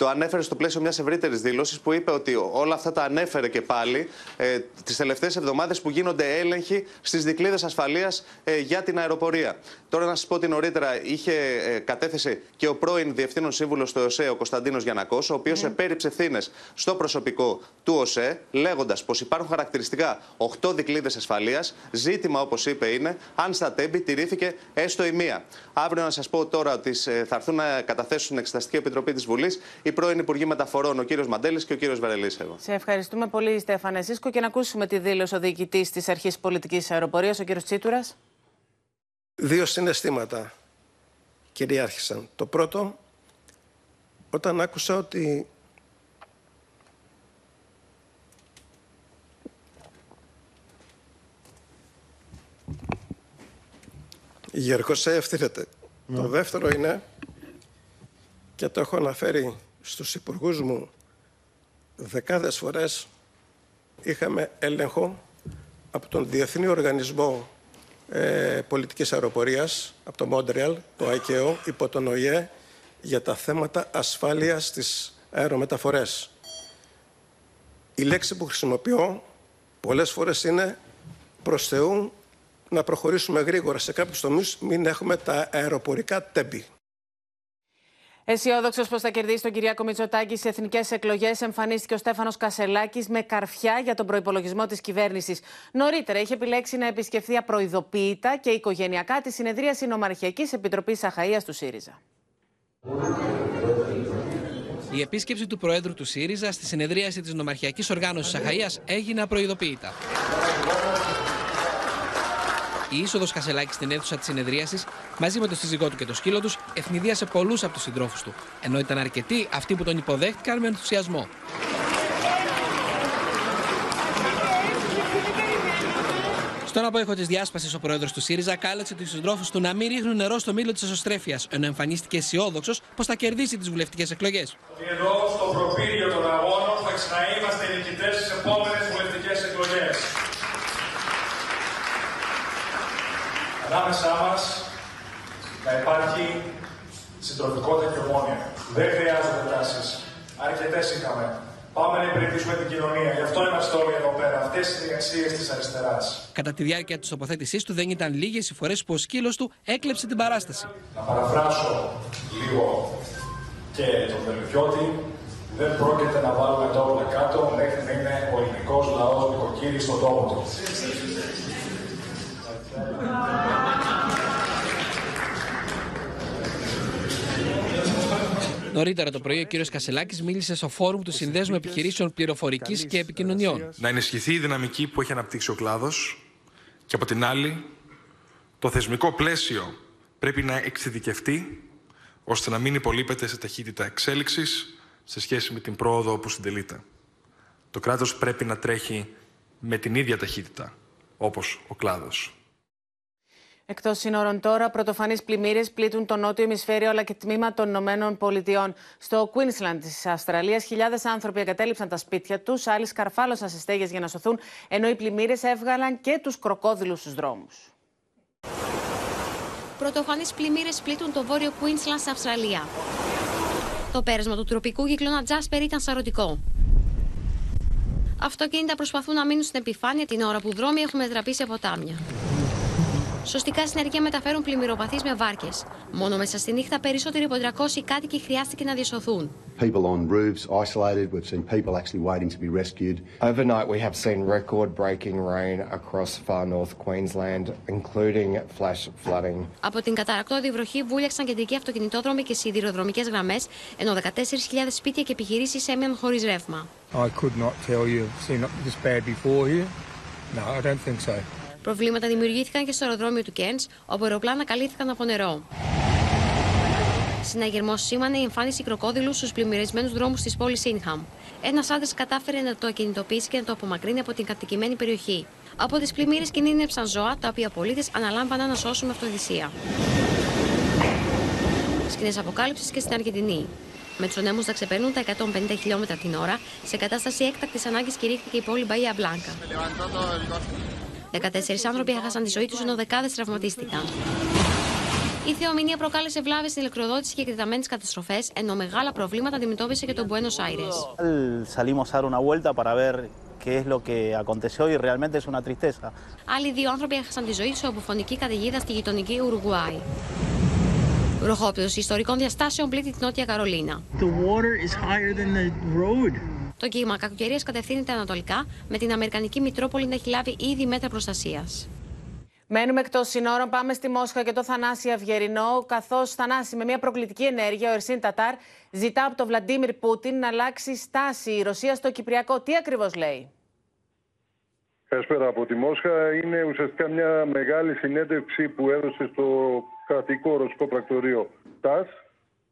το ανέφερε στο πλαίσιο μιας ευρύτερης δήλωσης που είπε ότι όλα αυτά τα ανέφερε και πάλι ε, τις τελευταίες εβδομάδες που γίνονται έλεγχοι στις δικλείδες ασφαλείας ε, για την αεροπορία. Τώρα να σας πω ότι νωρίτερα είχε ε, κατέθεσε και ο πρώην Διευθύνων Σύμβουλος του ΟΣΕ, ο Κωνσταντίνος Γιανακός, ο οποίος mm. επέριψε ευθύνες στο προσωπικό του ΟΣΕ, λέγοντας πως υπάρχουν χαρακτηριστικά 8 δικλείδες ασφαλείας. Ζήτημα, όπως είπε, είναι αν στα τέμπη τηρήθηκε έστω η μία. Αύριο να σας πω τώρα ότι ε, θα έρθουν να καταθέσουν στην Εξεταστική Επιτροπή της Βουλής οι πρώην Υπουργοί Μεταφορών, ο κύριος Μαντέλης και ο κύριος Βαρελή. Σε ευχαριστούμε πολύ, Στέφανε Σίσκο, και να ακούσουμε τη δήλωση ο διοικητής της Αρχής Πολιτικής Αεροπορίας, ο κύριος Τσίτουρας. Δύο συναισθήματα κυριάρχησαν. Το πρώτο, όταν άκουσα ότι η Γερκοσέ ευθύνεται. Το δεύτερο είναι, και το έχω αναφέρει στους υπουργούς μου δεκάδες φορές είχαμε έλεγχο από τον Διεθνή Οργανισμό ε, Πολιτικής Αεροπορίας, από το Μόντρεαλ, το ICAO, υπό τον ΟΗΕ, για τα θέματα ασφάλειας στις αερομεταφορές. Η λέξη που χρησιμοποιώ πολλές φορές είναι προς Θεού να προχωρήσουμε γρήγορα σε κάποιους τομείς, μην έχουμε τα αεροπορικά τέμπη. Αισιόδοξος πως θα κερδίσει τον Κυριάκο Μητσοτάκη στις εθνικές εκλογές, εμφανίστηκε ο Στέφανος Κασελάκης με καρφιά για τον προπολογισμό της κυβέρνησης. Νωρίτερα είχε επιλέξει να επισκεφθεί απροειδοποίητα και οικογενειακά τη συνεδρία Συνομαρχιακής Επιτροπής Αχαία του ΣΥΡΙΖΑ. Η επίσκεψη του Προέδρου του ΣΥΡΙΖΑ στη συνεδρίαση της νομαρχιακής οργάνωσης Αχαΐας έγινε απροειδοποίητα. Η είσοδος Κασελάκη στην αίθουσα της συνεδρίασης, μαζί με το σύζυγό του και το σκύλο τους, ευνηδίασε πολλούς από τους συντρόφους του, ενώ ήταν αρκετοί αυτοί που τον υποδέχτηκαν με ενθουσιασμό. Στον απόϊχο της διάσπασης, ο πρόεδρος του ΣΥΡΙΖΑ κάλεσε τους συντρόφους του να μην ρίχνουν νερό στο μήλο της εσωστρέφειας, ενώ εμφανίστηκε αισιόδοξος πως θα κερδίσει τις βουλευτικές εκλογές. Εδώ, στο προπύργιο των αγώνων, θα ξαναείμαστε νικητές στις επόμενες βουλευτικές εκλογές. Ανάμεσά μας να υπάρχει συντροφικότητα και ομόνια. Δεν χρειάζονται τάσει. Αρκετές είχαμε. Πάμε να υπηρετήσουμε την κοινωνία. Γι' αυτό είμαστε όλοι εδώ πέρα. Αυτές είναι οι αξίε της αριστεράς. Κατά τη διάρκεια της τοποθέτησής του, δεν ήταν λίγες οι φορές που ο σκύλος του έκλεψε την παράσταση. Να παραφράσω λίγο και τον Βελουχιώτη. Δεν πρόκειται να βάλουμε το όλα κάτω μέχρι να είναι ο ελληνικός λαός νοικοκύρης στον τόπο του. Νωρίτερα το πρωί, ο κ. Κασελάκης μίλησε στο φόρουμ του Συνδέσμου Επιχειρήσεων Πληροφορικής και Επικοινωνιών. Να ενισχυθεί η δυναμική που έχει αναπτύξει ο κλάδος και από την άλλη, το θεσμικό πλαίσιο πρέπει να εξειδικευτεί ώστε να μην υπολείπεται σε ταχύτητα εξέλιξης σε σχέση με την πρόοδο που συντελείται. Το κράτος πρέπει να τρέχει με την ίδια ταχύτητα όπως ο κλάδος. Εκτός σύνορων τώρα, πρωτοφανείς πλημμύρες πλήττουν το νότιο ημισφαίριο αλλά και τμήμα των Ηνωμένων Πολιτειών. Στο Queensland της Αυστραλίας, χιλιάδες άνθρωποι εγκατέλειψαν τα σπίτια τους, άλλοι σκαρφάλωσαν σε στέγες για να σωθούν, ενώ οι πλημμύρες έβγαλαν και τους κροκόδηλους στους δρόμους. Πρωτοφανείς πλημμύρες πλήττουν το βόρειο Queensland στην Αυστραλία. Το πέρασμα του τροπικού κύκλωνα Τζάσπερ ήταν σαρωτικό. Αυτοκίνητα προσπαθούν να μείνουν στην επιφάνεια την ώρα που δρόμοι έχουν μετατραπεί σε ποτάμια. Σωστικά συνεργεία μεταφέρουν πλημμυροπαθείς με βάρκες. Μόνο μέσα στη νύχτα περισσότεροι από 300 κάτοικοι χρειάστηκε να διασωθούν. People on roofs isolated. We've seen people actually waiting to be rescued. Overnight, we have seen record-breaking rain across far north Queensland, including flash flooding. Από την καταρακτώδη βροχή βούλιαξαν κεντρικοί αυτοκινητόδρομοι και σιδηροδρομικές γραμμές, ενώ 14.000 σπίτια και επιχειρήσεις έμειναν χωρίς ρεύμα. I could not tell you. I've seen this bad before here. No, I don't think so. Προβλήματα δημιουργήθηκαν και στο αεροδρόμιο του Κέντ, όπου αεροπλάνα καλύφθηκαν από νερό. Συναγερμός σήμανε η εμφάνιση κροκόδηλου στους πλημμυρισμένους δρόμους της πόλης Σίνχαμ. Ένας άντρας κατάφερε να το ακινητοποιήσει και να το απομακρύνει από την κατοικημένη περιοχή. Από τις πλημμύρες κινήνεψαν ζώα, τα οποία πολίτες αναλάμβαναν να σώσουν με αυτοδυσία. Σκηνές αποκάλυψης και στην Αργεντινή. Με τους ανέμους να ξεπερνούν τα 150 χιλιόμετρα την ώρα, σε κατάσταση έκτακτης ανάγκης κηρύχθηκε η πόλη Μπαία Μπλάνκα. 14 άνθρωποι έχασαν τη ζωή τους, ενώ δεκάδες τραυματίστηκαν. Η θεομηνία προκάλεσε βλάβες στην ηλεκτροδότηση και εκτεταμένες καταστροφές, ενώ μεγάλα προβλήματα αντιμετώπισε και το Buenos Aires. Salimos a dar una vuelta para ver qué es lo que aconteció y realmente es una tristeza. Άλλοι δύο άνθρωποι έχασαν τη ζωή τους από φωνική καταιγίδα στη γειτονική Ουρουγουάη. Βροχόπτωση ιστορικών διαστάσεων πλήττει την Νότια Καρολίνα. The water is higher than the road. Το κύμα κακοκαιρίας κατευθύνεται ανατολικά, με την Αμερικανική Μητρόπολη να έχει λάβει ήδη μέτρα προστασίας. Μένουμε εκτός συνόρων. Πάμε στη Μόσχα και το Θανάση Αυγερινό. Καθώς Θανάση, με μια προκλητική ενέργεια, ο Ερσίν Τατάρ ζητά από τον Βλαντίμιρ Πούτιν να αλλάξει στάση η Ρωσία στο Κυπριακό. Τι ακριβώς λέει; Καλησπέρα από τη Μόσχα. Είναι ουσιαστικά μια μεγάλη συνέντευξη που έδωσε στο κρατικό ρωσικό πρακτορείο ΤΑΣ.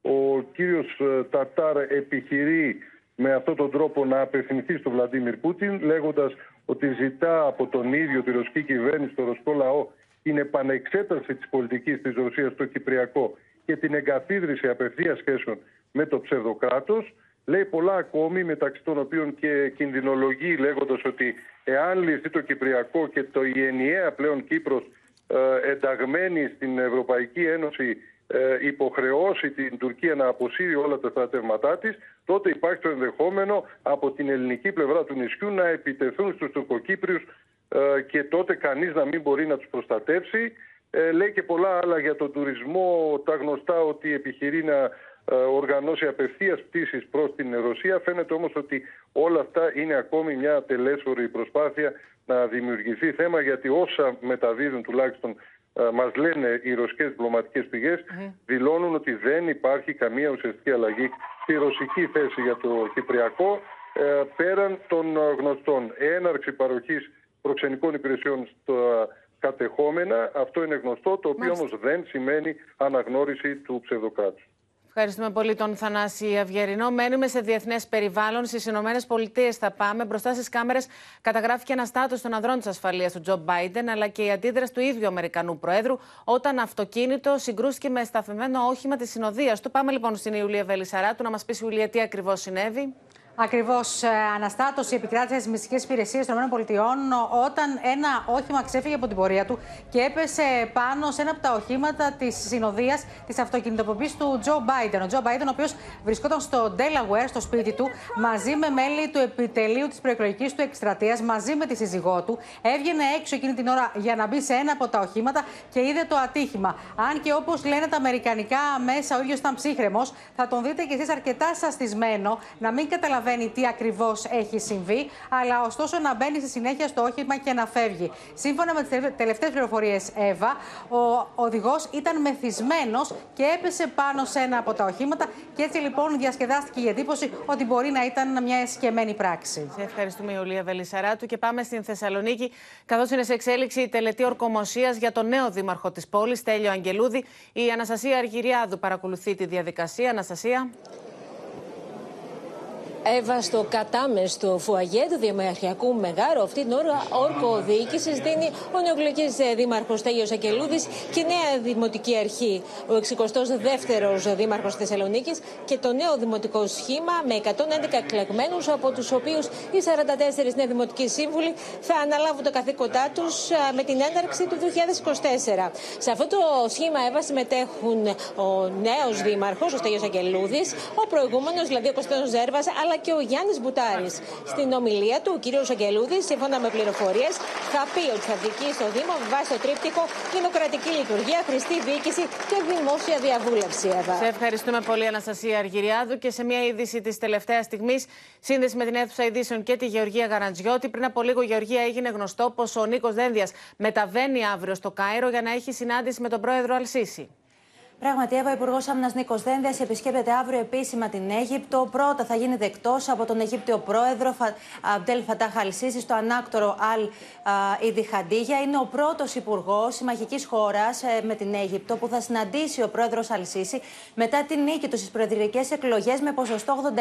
Ο κύριος ε, Τατάρ επιχειρεί με αυτόν τον τρόπο να απευθυνθεί στον Βλαντίμιρ Πούτιν, λέγοντας ότι ζητά από τον ίδιο τη ρωσική κυβέρνηση, το ρωσικό λαό, την επανεξέταση της πολιτικής της Ρωσίας στο Κυπριακό και την εγκαθίδρυση απευθείας σχέσεων με το ψευδοκράτος. Λέει πολλά ακόμη, μεταξύ των οποίων και κινδυνολογεί, λέγοντας ότι εάν λυθεί το Κυπριακό και το η ενιαία πλέον Κύπρος ε, ενταγμένη στην Ευρωπαϊκή Ένωση ε, υποχρεώσει την Τουρκία να αποσύρει όλα τα στρατεύματά της, τότε υπάρχει το ενδεχόμενο από την ελληνική πλευρά του νησιού να επιτεθούν στους Τουρκοκύπριους ε, και τότε κανείς να μην μπορεί να τους προστατεύσει. Ε, λέει και πολλά άλλα για τον τουρισμό, τα γνωστά ότι επιχειρεί να οργανώσει απευθείας πτήσεις προς την Ρωσία. Φαίνεται όμως ότι όλα αυτά είναι ακόμη μια τελέσφορη προσπάθεια να δημιουργηθεί θέμα γιατί όσα μεταδίδουν τουλάχιστον ε, Μας λένε οι ρωσικές διπλωματικές πηγές, δηλώνουν ότι δεν υπάρχει καμία ουσιαστική αλλαγή στη ρωσική θέση για το Κυπριακό ε, πέραν των γνωστών. Έναρξη παροχής προξενικών υπηρεσιών στα κατεχόμενα, αυτό είναι γνωστό, το οποίο όμως δεν σημαίνει αναγνώριση του ψευδοκράτους. Ευχαριστούμε πολύ τον Θανάση Αυγερινό. Μένουμε σε διεθνές περιβάλλον. Στις Ηνωμένες Πολιτείες θα πάμε. Μπροστά στις κάμερες καταγράφηκε ένα στάτο των ανδρών της ασφαλείας του Τζο Μπάιντεν, αλλά και η αντίδραση του ίδιου Αμερικανού Προέδρου όταν αυτοκίνητο συγκρούστηκε με σταθμευμένο όχημα της συνοδείας του. Πάμε λοιπόν στην Ιουλία Βελισσαράτου να μας πεις, Ιουλία, τι ακριβώς συνέβη. Ακριβώς ε, αναστάτωση επικράτησες στι μυστικές υπηρεσίες των ΗΠΑ όταν ένα όχημα ξέφυγε από την πορεία του και έπεσε πάνω σε ένα από τα οχήματα της συνοδείας της αυτοκινητοποίηση του Τζο Μπάιντεν. Ο Τζο Μπάιντεν, ο οποίος βρισκόταν στο Delaware, στο σπίτι του, μαζί με μέλη του επιτελείου της προεκλογικής του εκστρατείας, μαζί με τη σύζυγό του, έβγαινε έξω εκείνη την ώρα για να μπει σε ένα από τα οχήματα και είδε το ατύχημα. Αν και όπως λένε τα αμερικανικά μέσα, ο ίδιος ήταν ψύχρεμος, θα τον δείτε κι εσείς αρκετά σαστισμένο, να μην καταλαβαίνετε καταλαβαίνει τι ακριβώς έχει συμβεί, αλλά ωστόσο να μπαίνει στη συνέχεια στο όχημα και να φεύγει. Σύμφωνα με τις τελευταίες πληροφορίες, Εύα, ο οδηγός ήταν μεθυσμένος και έπεσε πάνω σε ένα από τα οχήματα. Και έτσι λοιπόν διασκεδάστηκε η εντύπωση ότι μπορεί να ήταν μια εσκεμμένη πράξη. Σε ευχαριστούμε, Ιουλία Βελισσαράτου. Και πάμε στην Θεσσαλονίκη, καθώς είναι σε εξέλιξη η τελετή ορκομοσίας για τον νέο δήμαρχο της πόλης, Τέλειο Αγγελούδη. Η Αναστασία Αργυριάδου παρακολουθεί τη διαδικασία. Αναστασία. Εύα στο κατάμεστο φουαγέ του Διαμεριακού Μεγάρου. Αυτή την ώρα όρκο διοίκησης δίνει ο νεοκλογή δήμαρχος Τέλειος Ακελούδη και η νέα δημοτική αρχή. Ο 62ο δήμαρχος Θεσσαλονίκης και το νέο δημοτικό σχήμα με 111 εκλεγμένους, από τους οποίους οι 44 νέοι δημοτικοί σύμβουλοι θα αναλάβουν τα καθήκοντά τους με την έναρξη του 2024. Σε αυτό το σχήμα Εύα συμμετέχουν ο νέος δήμαρχος, ο Στέλιος Ακελούδη, ο προηγούμενος, δηλαδή ο Κωνσταντίνος Ζέρβας, αλλά και ο Γιάννης Μπουτάρης. Στην ομιλία του, ο κ. Αγγελούδης, σύμφωνα με πληροφορίες, θα πει ότι θα διοικεί στο Δήμο με βάση το τρίπτυχο Δημοκρατική Λειτουργία, Χρηστή Διοίκηση και Δημόσια Διαβούλευση. Εύα. Σε ευχαριστούμε πολύ, Αναστασία Αργυριάδου. Και σε μια είδηση της τελευταίας στιγμής, σύνδεση με την αίθουσα ειδήσεων και τη Γεωργία Γαραντζιώτη. Πριν από λίγο, Γεωργία έγινε γνωστό πως ο Νίκος Δένδιας μεταβαίνει αύριο στο Κάιρο για να έχει συνάντηση με τον πρόεδρο Αλσίση. Πράγματι, Εύα, Υπουργός Άμυνας Νίκος Δένδια επισκέπτεται αύριο επίσημα την Αίγυπτο. Πρώτα θα γίνει δεκτό από τον Αιγύπτιο πρόεδρο Αμπτέλ Φατάχ Αλσίση στο ανάκτορο Αλ Ιντι Χαντίγια. Είναι ο πρώτος υπουργός συμμαχική χώρας ε, με την Αίγυπτο που θα συναντήσει ο πρόεδρος Αλσίση μετά την νίκη του στις προεδρικές εκλογές με ποσοστό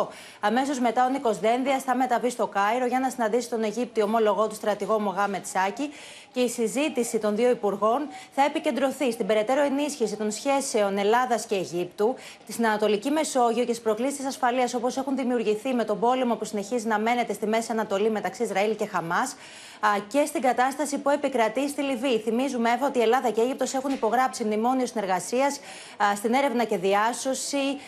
89,6%. Αμέσως μετά ο Νίκος Δένδια θα μεταβεί στο Κάιρο για να συναντήσει τον Αιγύπτιο ομόλογό του στρατηγό Μογάμετ Σάκη και η συζήτηση των δύο υπουργών θα επικεντρωθεί στην περαιτέρω ενίσχυση των σχέσεων Ελλάδας και Αιγύπτου, στην Ανατολική Μεσόγειο και στις προκλήσεις ασφαλείας όπως έχουν δημιουργηθεί με τον πόλεμο που συνεχίζει να μένεται στη Μέση Ανατολή μεταξύ Ισραήλ και Χαμάς και στην κατάσταση που επικρατεί στη Λιβύη. Θυμίζουμε, Εύα, ότι η Ελλάδα και η Αίγυπτος έχουν υπογράψει μνημόνιο συνεργασίας στην έρευνα και διάσωση,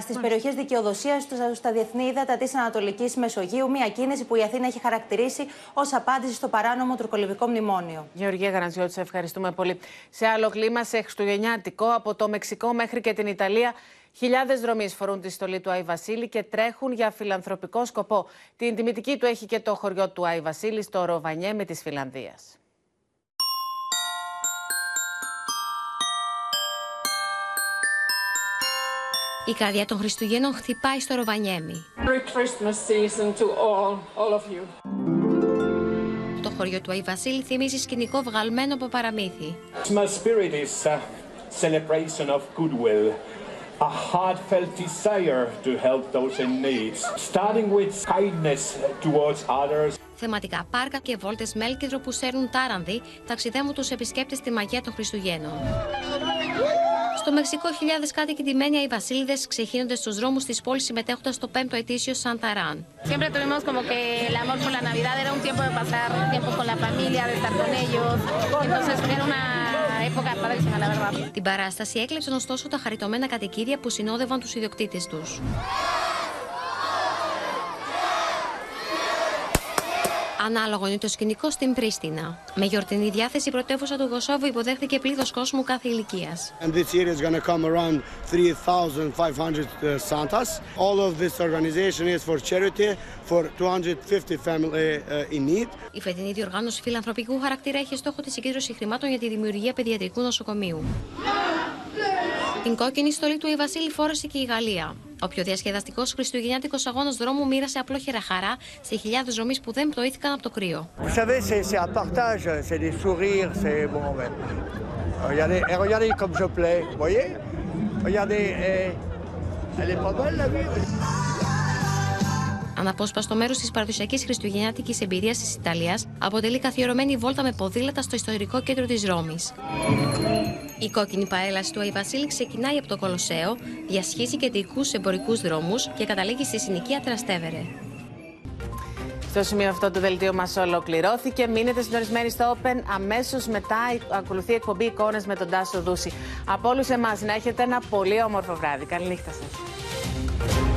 στις περιοχές δικαιοδοσίας, στα διεθνή ύδατα της Ανατολικής Μεσογείου. Μια κίνηση που η Αθήνα έχει χαρακτηρίσει ως απάντηση στο παράνομο τουρκολιβικό μνημόνιο. Γεωργία Γαραντζιώτη, σε ευχαριστούμε πολύ. Σε άλλο κλίμα, σε Χριστουγεννιάτικο, από το Μεξικό μέχρι και την Ιταλία, Χιλιάδες δρομείς φορούν τη στολή του Άι Βασίλη και τρέχουν για φιλανθρωπικό σκοπό. Την τιμητική του έχει και το χωριό του Άι Βασίλη στο Ροβανιέ με τη Φιλανδία. Η καρδιά των Χριστουγέννων χτυπάει στο Ροβανιέμι. Το χωριό του Άι Βασίλη θυμίζει σκηνικό βγαλμένο από παραμύθι. My spirit is a celebration of goodwill a heartfelt desire to help those in need, starting with kindness towards others. Θεματικά πάρκα και βόλτες μέλκυδρο που σέρνουν τάρανδι ταξιδεύουν τους επισκέπτες στη μαγεία των Χριστουγέννων. Στο Μεξικό, χιλιάδες κάτοικοι ντυμένοι οι βασίλειδε ξεχύνονται στου δρόμους της πόλης συμμετέχοντας στο 5ο ετήσιο Σανταράν. Siempre tuvimos como que el amor por la Navidad era un tiempo de pasar tiempo con la familia, de estar con ellos. Entonces era una época padrísima, la verdad. Την παράσταση έκλεψαν ωστόσο τα χαριτωμένα κατοικίδια που συνόδευαν τους ιδιοκτήτες τους. Ανάλογο είναι το σκηνικό στην Πρίστινα. Με γιορτινή διάθεση, η πρωτεύουσα του Κωσόβου υποδέχθηκε πλήθος κόσμου κάθε ηλικίας. And this year is going to come around 3,500 Santas. All of this organization is for charity for 250 family in need. Η φετινή διοργάνωση φιλανθρωπικού χαρακτήρα έχει στόχο τη συγκέντρωση χρημάτων για τη δημιουργία παιδιατρικού νοσοκομείου. Την κόκκινη στολή του η Βασίλη φόρεσε και η Γαλλία. Ο πιο διασκεδαστικός χριστουγεννιάτικος αγώνας δρόμου μοίρασε απλόχερα χαρά σε χιλιάδες ζωμεί που δεν πτωήθηκαν από το κρύο. Vous savez, c'est c'est un partage, c'est des sourires, c'est bon. ben, Regardez, et regardez comme je plais, vous voyez; Regardez, eh, elle est pas belle la vie. Αναπόσπαστο μέρος της παραδοσιακής χριστουγεννιάτικης εμπειρίας της Ιταλίας αποτελεί καθιερωμένη βόλτα με ποδήλατα στο ιστορικό κέντρο της Ρώμης. Η κόκκινη παρέλαση του Αϊ Βασίλη ξεκινάει από το Κολοσσέο, διασχίζει κεντρικούς εμπορικούς δρόμους και καταλήγει στη συνοικία Τραστέβερε. Στο σημείο αυτό το δελτίο μας ολοκληρώθηκε. Μείνετε συντονισμένοι στο Open. Αμέσως μετά ακολουθεί η εκπομπή εικόνες με τον Τάσο Δούση. Από όλους εμάς να έχετε ένα πολύ όμορφο βράδυ. Καληνύχτα σας.